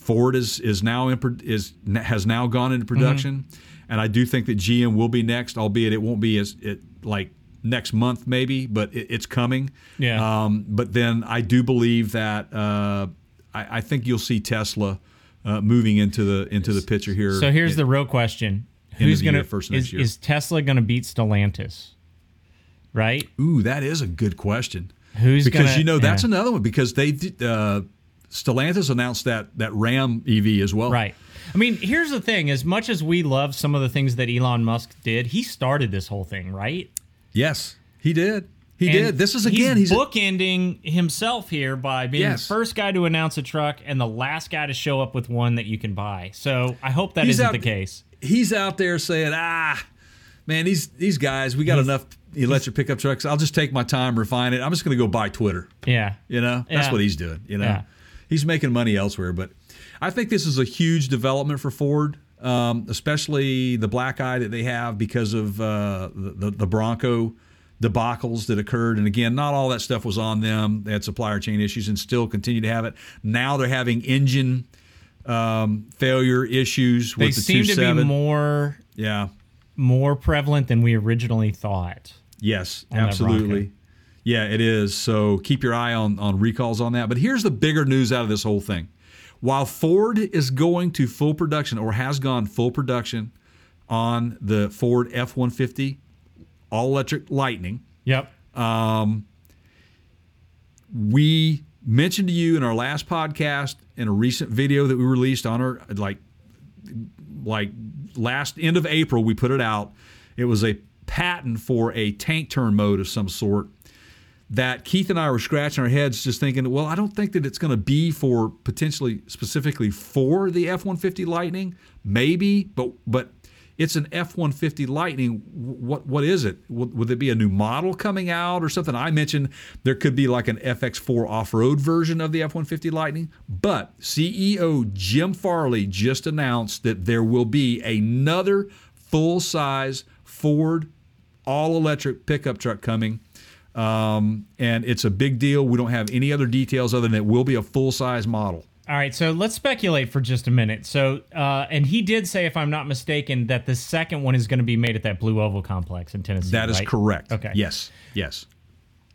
Ford is is now in is has now gone into production, and I do think that GM will be next, albeit it won't be as it like next month maybe, but it, it's coming. Yeah. Um, but then I do believe that uh, I, I think you'll see Tesla uh, moving into the into the picture here. So here's the real question: Who's of next is, year. is Tesla gonna beat Stellantis? Right? Ooh, that is a good question. Who's because gonna- you know that's yeah. another one because they uh, Stellantis announced that that Ram EV as well. Right. I mean, here's the thing: as much as we love some of the things that Elon Musk did, he started this whole thing, right? Yes, he did. He And did. This is again. He's, He's, bookending himself here by being Yes. the first guy to announce a truck and the last guy to show up with one that you can buy. So I hope that He's not the case. he's out there saying, "Ah, man, these these guys, we got enough electric pickup trucks. I'll just take my time, refine it. I'm just going to go buy Twitter." Yeah. You know, that's Yeah. what he's doing. You know, Yeah. He's making money elsewhere. But I think this is a huge development for Ford, um, especially the black eye that they have because of uh, the, the the Bronco debacles that occurred. And again, not all that stuff was on them. They had supplier chain issues and still continue to have it. Now they're having engine um, failure issues They with the. They seem to be more Yeah. more prevalent than we originally thought. Yes, absolutely. Yeah, it is. So keep your eye on, on recalls on that. But here's the bigger news out of this whole thing. While Ford is going to full production or has gone full production on the Ford F 150 all electric Lightning, Yep. Um, we mentioned to you in our last podcast in a recent video that we released on our like like last end of April we put it out. It was a patent for a tank turn mode of some sort that Keith and I were scratching our heads just thinking, well, I don't think that it's going to be for potentially specifically for the F150 Lightning, maybe, but but it's an F150 Lightning. What what is it? Would, would it be a new model coming out or something? I mentioned there could be like an FX4 off-road version of the F150 Lightning, but CEO Jim Farley just announced that there will be another full-size Ford all-electric pickup truck coming. Um, and it's a big deal. We don't have any other details other than it will be a full size model. All right, so let's speculate for just a minute. So, uh, and he did say, if I'm not mistaken, that the second one is going to be made at that Blue Oval complex in Tennessee. That is right? correct. Okay. Yes. Yes.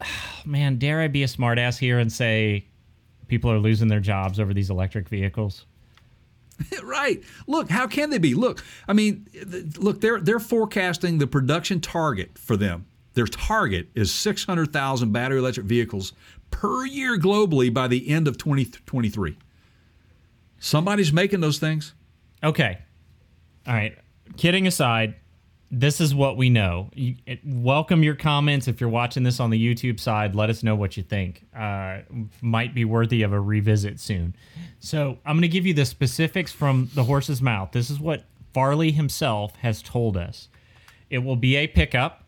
Man, dare I be a smartass here and say people are losing their jobs over these electric vehicles? right. Look, how can they be? Look, I mean, th- look, they're they're forecasting the production target for them. Their target is 600,000 battery electric vehicles per year globally by the end of 2023. Somebody's making those things. Okay. All right. Kidding aside, this is what we know. You, it, welcome your comments if you're watching this on the YouTube side. Let us know what you think. Uh, might be worthy of a revisit soon. So I'm going to give you the specifics from the horse's mouth. This is what Farley himself has told us. It will be a pickup.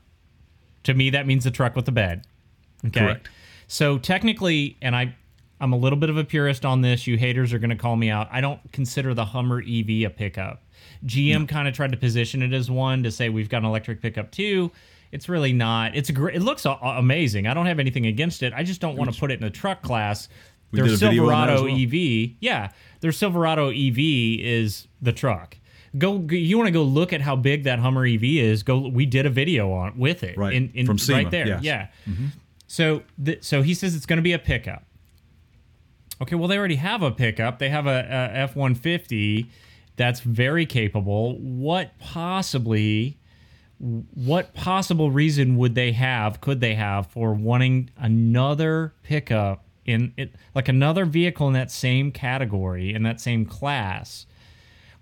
To me, that means the truck with the bed. Okay. Correct. So technically, and I, I'm a little bit of a purist on this. You haters are going to call me out. I don't consider the Hummer EV a pickup. GM kind of tried to position it as one to say we've got an electric pickup too. It's really not. It's a great. It looks a- amazing. I don't have anything against it. I just don't want to put it in the truck class. Their did a video on that Silverado well. EV, yeah, their Silverado EV is the truck. Go, you want to go look at how big that Hummer EV is? Go. We did a video on with it, Right. In, in, From SEMA, right there, yes. yeah. Mm-hmm. So, th- so he says it's going to be a pickup. Okay, well they already have a pickup. They have a F one fifty that's very capable. What possibly, what possible reason would they have? Could they have for wanting another pickup in it, like another vehicle in that same category in that same class?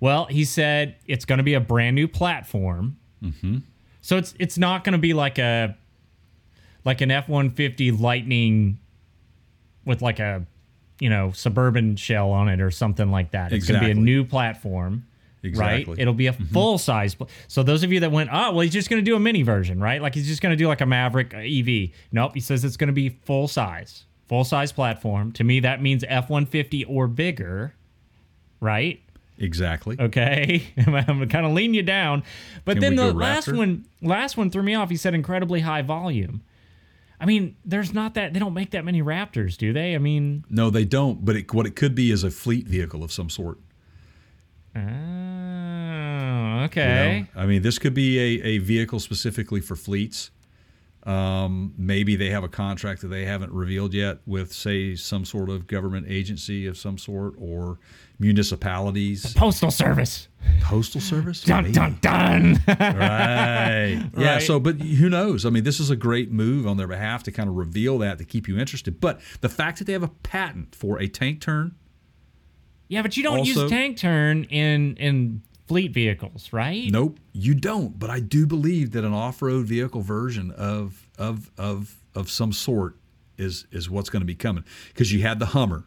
Well, he said it's going to be a brand new platform. Mm-hmm. So it's it's not going to be like a like an F one fifty Lightning with like a you know suburban shell on it or something like that. It's going to be a new platform. Right, it'll be a full size. Pl- so those of you that went, oh well, he's just going to do a mini version, right? Like he's just going to do like a Maverick uh, EV. Nope, he says it's going to be full size, full size platform. To me, that means F one fifty or bigger, right? Exactly. Okay, I'm gonna kind of lean you down, but Can then the last Raptor? one, last one threw me off. He said incredibly high volume. I mean, there's not that they don't make that many Raptors, do they? I mean, No, they don't. But it, what it could be is a fleet vehicle of some sort. oh, you okay. know? I mean, this could be a, a vehicle specifically for fleets. Um, maybe they have a contract that they haven't revealed yet with, say, some sort of government agency of some sort or municipalities, Postal Service. postal service. Dun Maybe. dun dun. Right. Yeah. Right. So, but who knows? I mean, this is a great move on their behalf to kind of reveal that to keep you interested. But the fact that they have a patent for a tank turn, yeah, but you don't Also- use tank turn in in fleet vehicles, right? nope, you don't. But I do believe that an off-road vehicle version of of of of some sort is is what's going to be coming because you had the Hummer.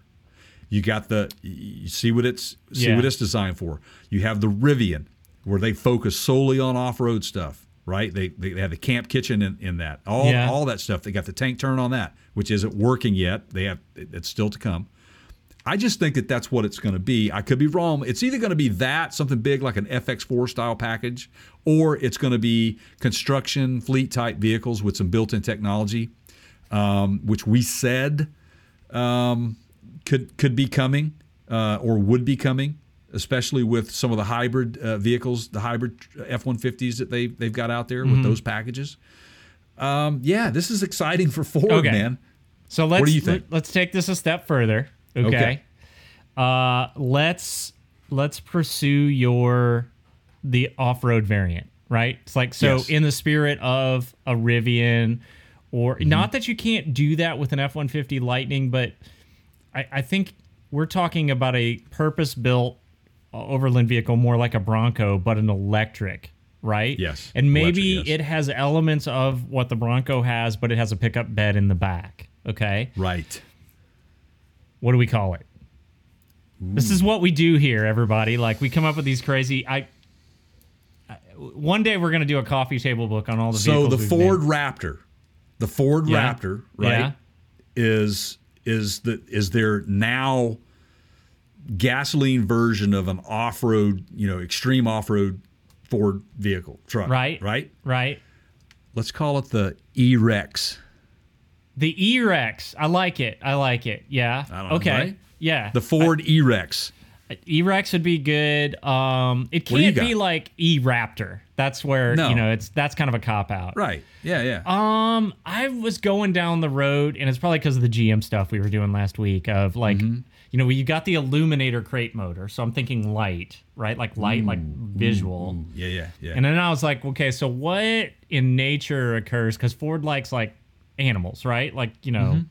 You got the you see what it's see Yeah. what it's designed for. You have the Rivian where they focus solely on off-road stuff, right? They they have the camp kitchen in, in that. All Yeah. all that stuff. They got the tank turn on that, which isn't working yet. They have it's still to come. I just think that that's what it's going to be. I could be wrong. It's either going to be that something big like an FX4 style package, or it's going to be construction fleet type vehicles with some built-in technology, um, which we said um, could could be coming uh, or would be coming, especially with some of the hybrid uh, vehicles, the hybrid F one fifties that they they've got out there Mm-hmm. with those packages. Um, yeah, this is exciting for Ford, Okay. man. So let's do you think? Let, us take this a step further. Okay. Okay. Uh, let's let's pursue your the off-road variant, right? It's like so Yes. in the spirit of a Rivian or Mm-hmm. not that you can't do that with an F150 Lightning, but I, I think we're talking about a purpose-built uh, overland vehicle more like a Bronco, but an electric, right? Yes, And maybe electric, yes. it has elements of what the Bronco has, but it has a pickup bed in the back. Okay. Right. What do we call it? This is what we do here, everybody. Like we come up with these crazy. I. I- One day we're gonna do a coffee table book on all the So the Ford named. Raptor, the Ford Yeah. Raptor, right, Yeah. is is the is their now gasoline version of an off road, you know, extreme off road Ford vehicle truck, Right. Right. right? Let's call it the E Rex. The E-Rex. I like it. I like it. Yeah. I don't know, okay. right? Yeah. The Ford E Rex. E-Rex would be good. Um, it What do you can't be like E-Raptor. That's where No. you know it's that's kind of a cop out. Right. Yeah. Yeah. Um, I was going down the road, and it's probably because of the GM stuff we were doing last week. Of like, Mm-hmm. you know, you got the Eluminator crate motor, so I'm thinking light, right? Like light, like visual. yeah. Yeah. Yeah. And then I was like, okay, so what in nature occurs? Because Ford likes like animals, right? Like you know,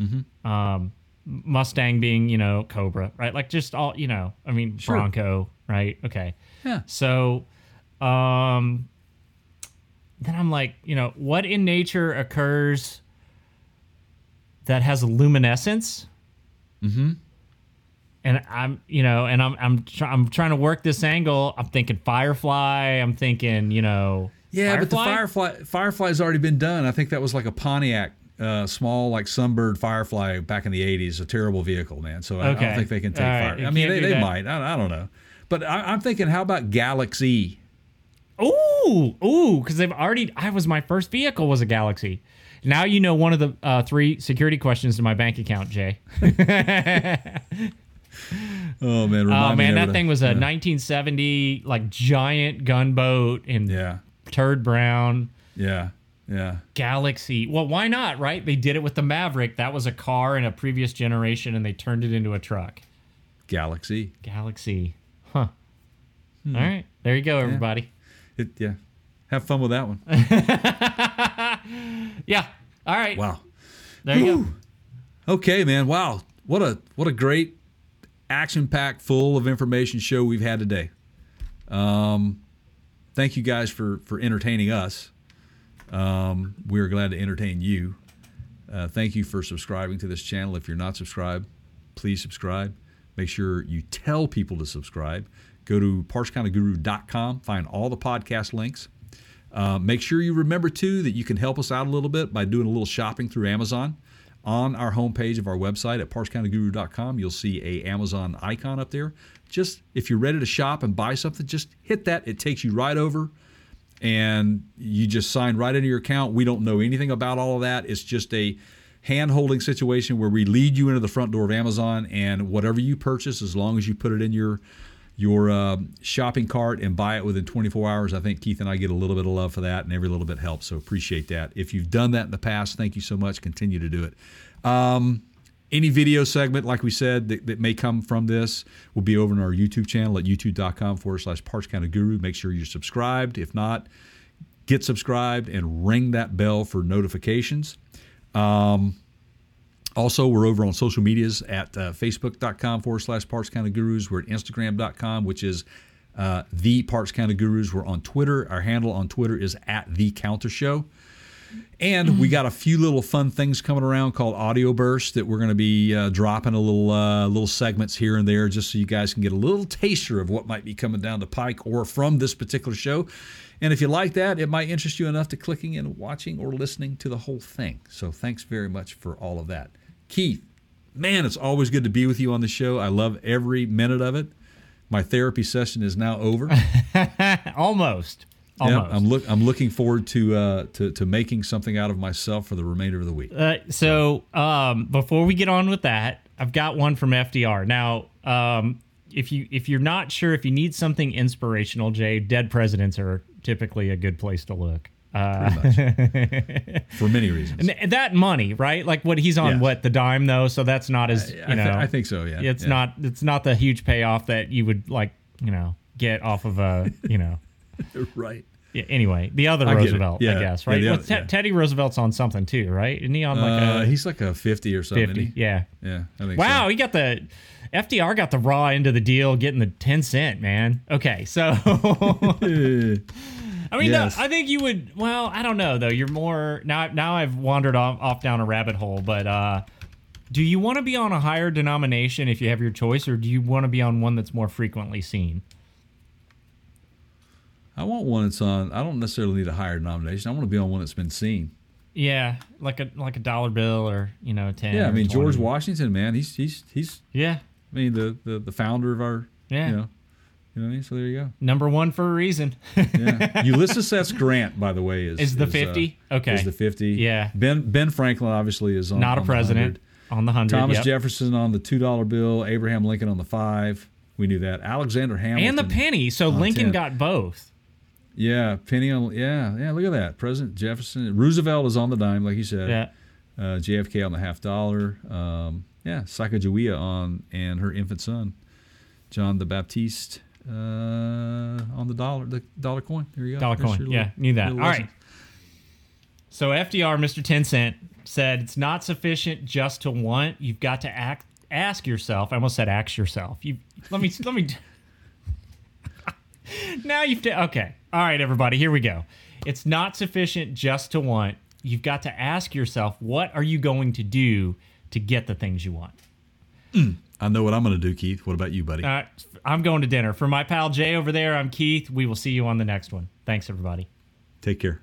Mm-hmm. um, Mustang being you know Cobra, right? Like just all you know. I mean Sure. Bronco, right? Okay. Yeah. So, um, then I'm like, you know, what in nature occurs that has luminescence? Mm-hmm. And I'm, you know, and I'm, I'm, try, I'm trying to work this angle. I'm thinking Firefly. I'm thinking, you know, Yeah, but the Firefly? Firefly Firefly's already been done. I think that was like a Pontiac, uh, small like Sunbird Firefly back in the '80s. A terrible vehicle, man. So I, I don't think they can take right, fire. I mean, they, they that. might. I, I don't know. But I, I'm thinking, how about Galaxy? Ooh, ooh, because they've already. I was my first vehicle was a Galaxie. Now you know one of the uh, three security questions to my bank account, Jay. Oh man, Oh man, that to- thing was a 1970 like giant gunboat in Yeah, turd brown yeah, yeah. Galaxy. Well, why not, right? They did it with the Maverick. That was a car in a previous generation, and they turned it into a truck. Galaxy. Galaxy, huh? Hmm. All right, there you go, everybody. It, yeah. Have fun with that one. Yeah. All right. Wow. There you go. Okay, man. Wow. What a what a great action packed full of information show we've had today. Um thank you guys for for entertaining us. Um we're glad to entertain you. Uh, thank you for subscribing to this channel. If you're not subscribed, please subscribe. Make sure you tell people to subscribe. Go to partscounterguru.com, find all the podcast links. Uh, make sure you remember too that you can help us out a little bit by doing a little shopping through Amazon. On our homepage of our website at partscounterguru.com, you'll see a Amazon icon up there. Just if you're ready to shop and buy something, just hit that. It takes you right over, and you just sign right into your account. We don't know anything about all of that. It's just a hand-holding situation where we lead you into the front door of Amazon, and whatever you purchase, as long as you put it in your your uh, shopping cart and buy it within 24 hours. I think Keith and I get a little bit of love for that, and every little bit helps. So appreciate that. If you've done that in the past, thank you so much. Continue to do it. Um, any video segment, like we said, that, that may come from this will be over on our YouTube channel at youtube.com forward slash Parts Counter Guru. Make sure you're subscribed. If not, get subscribed and ring that bell for notifications. Um, also, we're over on social medias at uh, facebook.com forward slash parts of gurus. We're at instagram.com, which is uh, the parts of gurus. We're on Twitter. Our handle on Twitter is at the counter show. And we got a few little fun things coming around called audio bursts that we're going to be uh, dropping a little uh, little segments here and there, just so you guys can get a little taster of what might be coming down the pike or from this particular show. And if you like that, it might interest you enough to clicking and watching or listening to the whole thing. So thanks very much for all of that, Keith. Man, it's always good to be with you on the show. I love every minute of it. My therapy session is now over. Almost. Yeah, I'm look I'm looking forward to uh to, to making something out of myself for the remainder of the week. Uh, so um, before we get on with that, I've got one from FDR. Now, um, if you if you're not sure if you need something inspirational, Jay, dead presidents are typically a good place to look. Uh, for many reasons. that money, right? Like what he's on, Yeah. what the dime though. So that's not as you I, know. th- I think so. Yeah, it's yeah. not it's not the huge payoff that you would like you know get off of a you know. right. Yeah, anyway, the other I. Roosevelt, Yeah. I guess, Yeah, right? Well, other- Te- yeah. Teddy Roosevelt's on something too, right? Isn't he on like Uh, a he's like a fifty or something. fifty? Yeah. Yeah. Wow, so. he got the FDR got the raw end of the deal, getting the ten cent man. Okay, so I mean, Yes. no, I think you would. Well, I don't know though. You're more now. Now I've wandered off, off down a rabbit hole, but uh, do you want to be on a higher denomination if you have your choice, or do you want to be on one that's more frequently seen? I want one that's on. I don't necessarily need a higher denomination. I want to be on one that's been seen. Yeah, like a like a dollar bill or you know ten. Yeah, I mean George Washington, man. He's he's he's. Yeah, I mean the the, the founder of our. Yeah. You know. You know what I mean? So there you go. number one for a reason. Yeah. Ulysses S. Grant, by the way, is Is the uh, 50? Okay. Is the fifty? Yeah. Ben Ben Franklin obviously is on Not a on the president 100. on the hundred. Thomas yep. Jefferson on the two dollar bill. Abraham Lincoln on the five. We knew that. Alexander Hamilton and the penny. So Lincoln 10. got both. Yeah, penny on. Yeah, yeah. Look at that. President Jefferson, Roosevelt is on the dime, like you said. Yeah. Uh, JFK on the half dollar. Um, yeah, Sacagawea on and her infant son, John the Baptiste, uh, on the dollar, the dollar coin. There you go. Dollar There's coin. your Yeah, little- knew that. little All lesson. right. So FDR, Mr. 10 Cent, said it's not sufficient just to want. You've got to act. Ask yourself. I almost said ask yourself. You let me let me. now you've okay. All right, everybody. Here we go. It's not sufficient just to want. You've got to ask yourself, what are you going to do to get the things you want? Hmm, I know what I'm going to do, Keith. What about you, buddy? Right, I'm going to dinner. For my pal Jay over there, I'm Keith. We will see you on the next one. Thanks, everybody. Take care.